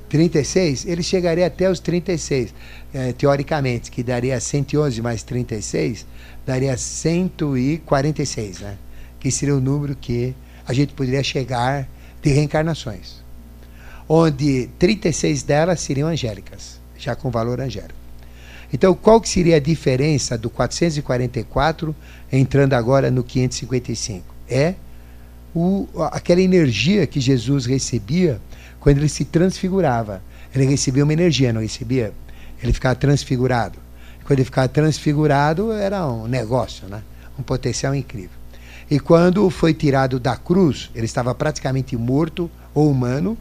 36, ele chegaria até os 36, é, teoricamente, que daria 111 mais 36, daria 146, né? Que seria o número que a gente poderia chegar de reencarnações. Onde 36 delas seriam angélicas, já com valor angélico. Então, qual que seria a diferença do 444 entrando agora no 555? É o, aquela energia que Jesus recebia quando ele se transfigurava. Ele recebia uma energia, não recebia? Ele ficava transfigurado. Quando ele ficava transfigurado, era um negócio, né? um potencial incrível. E quando foi tirado da cruz, ele estava praticamente morto ou humano,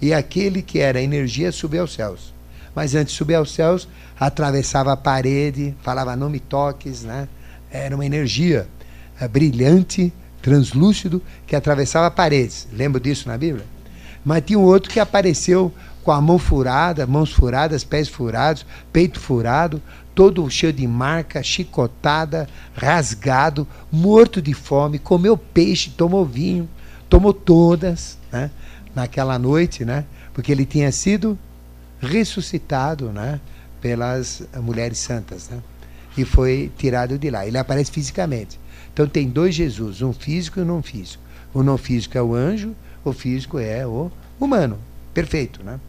e aquele que era energia subiu aos céus. Mas antes de subir aos céus, atravessava a parede, falava não me toques, né? Era uma energia é, brilhante, translúcido, que atravessava paredes. Lembra disso na Bíblia? Mas tinha um outro que apareceu com a mão furada, mãos furadas, pés furados, peito furado, todo cheio de marca, chicotada, rasgado, morto de fome, comeu peixe, tomou vinho, tomou todas, né? Naquela noite, né? Porque ele tinha sido ressuscitado, né? Pelas mulheres santas, né? E foi tirado de lá. Ele aparece fisicamente. Então tem dois Jesus, um físico e um não físico. O não físico é o anjo o físico é o humano. Perfeito, né?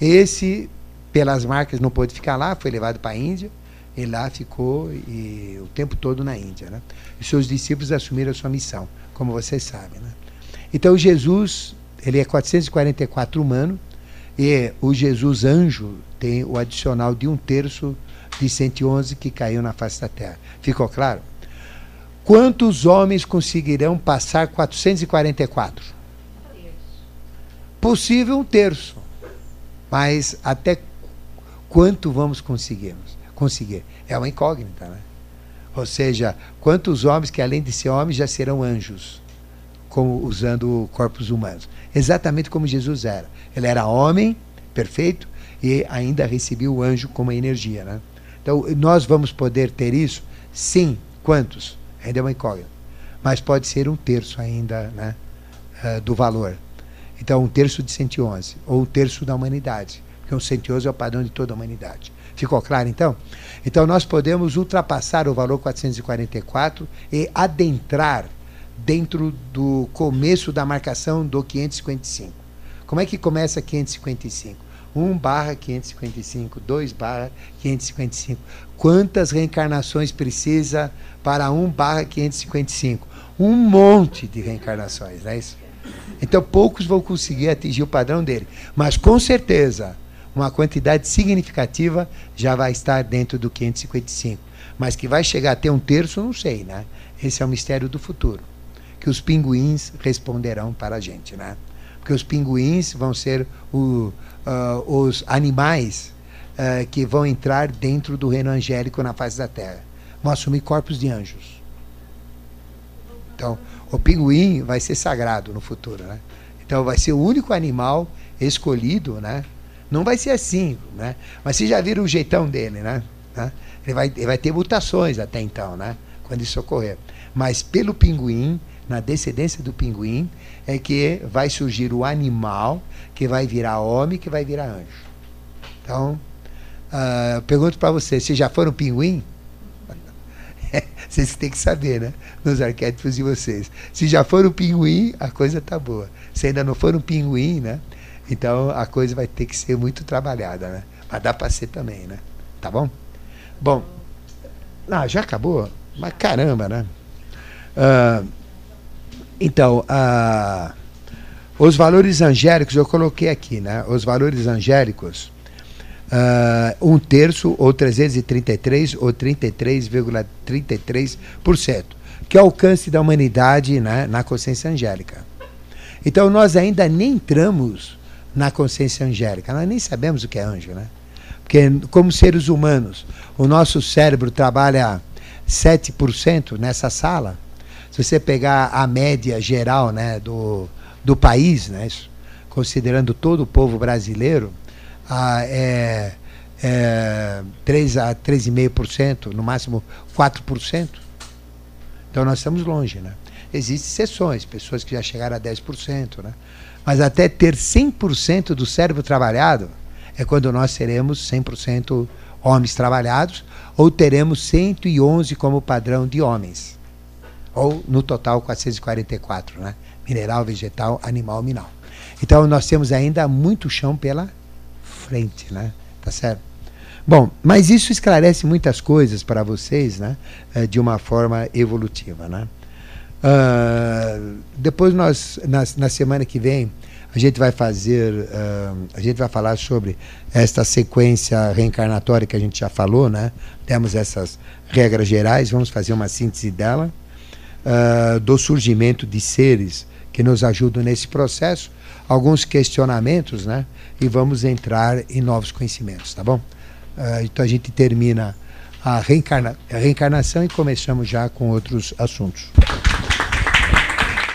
Esse, pelas marcas, não pôde ficar lá, foi levado para a Índia, e lá ficou e, o tempo todo na Índia. Né? Seus discípulos assumiram a sua missão, como vocês sabem. Né? Então, Jesus, ele é 444 humano, e o Jesus anjo tem o adicional de um terço de 111 que caiu na face da terra. Ficou claro? Quantos homens conseguirão passar 444? Possível um terço. Mas até quanto vamos conseguir? conseguir? É uma incógnita, né? Ou seja, quantos homens que além de ser homens já serão anjos, como usando corpos humanos? Exatamente como Jesus era. Ele era homem, perfeito, e ainda recebia o anjo como energia, né? Então, nós vamos poder ter isso? Sim. Quantos? Ainda é uma incógnita. Mas pode ser um terço ainda né, uh, do valor. Então, um terço de 111, ou um terço da humanidade, porque um 111 é o padrão de toda a humanidade. Ficou claro, então? Então, nós podemos ultrapassar o valor 444 e adentrar dentro do começo da marcação do 555. Como é que começa 555? 1 barra 555, 2 barra 555. Quantas reencarnações precisa para 1 barra 555? Um monte de reencarnações, não é isso? Então poucos vão conseguir atingir o padrão dele. Mas com certeza, uma quantidade significativa já vai estar dentro do 555. Mas que vai chegar a ter um terço, não sei, né? Esse é o mistério do futuro. Que os pinguins responderão para a gente, né? Porque os pinguins vão ser o, uh, os animais uh, que vão entrar dentro do reino angélico na face da Terra. Vão assumir corpos de anjos. Então, o pinguim vai ser sagrado no futuro, né? Então vai ser o único animal escolhido, né? Não vai ser assim, né? Mas vocês já viram o jeitão dele, né? Ele vai, ele vai ter mutações até então, né? Quando isso ocorrer. Mas pelo pinguim, na descendência do pinguim, é que vai surgir o animal que vai virar homem, que vai virar anjo. Então, uh, pergunto para vocês, vocês já foram pinguim? Vocês têm que saber, né? Nos arquétipos de vocês. Se já for um pinguim, a coisa tá boa. Se ainda não for um pinguim, né? Então a coisa vai ter que ser muito trabalhada, né? Mas dá para ser também, né? Tá bom? Bom, ah, já acabou? Mas caramba, né? Uh, então, os valores angélicos, eu coloquei aqui, né? Os valores angélicos, uh, um terço, ou 333, ou 33,33%, que é o alcance da humanidade né, na consciência angélica. Então, nós ainda nem entramos na consciência angélica, nós nem sabemos o que é anjo, né? Porque, como seres humanos, o nosso cérebro trabalha 7% nessa sala. Se você pegar a média geral né, do, do país, né, considerando todo o povo brasileiro, ah, é, é 3 a 3,5%, no máximo 4%. Então nós estamos longe. Né? Existem exceções, pessoas que já chegaram a 10%. Né? Mas até ter 100% do cérebro trabalhado é quando nós seremos 100% homens trabalhados, ou teremos 111 como padrão de homens. Ou no total 444, né? Mineral, vegetal, animal, minal. Então nós temos ainda muito chão pela frente, né? Tá certo? Bom, mas isso esclarece muitas coisas para vocês, né? Eh, de uma forma evolutiva, né? Uh, depois nós, na, na semana que vem, a gente vai fazer, uh, a gente vai falar sobre esta sequência reencarnatória que a gente já falou, né? Temos essas regras gerais, vamos fazer uma síntese dela, uh, do surgimento de seres que nos ajudam nesse processo, alguns questionamentos, né? E vamos entrar em novos conhecimentos, tá bom? Uh, então a gente termina a, reencarna a reencarnação e começamos já com outros assuntos.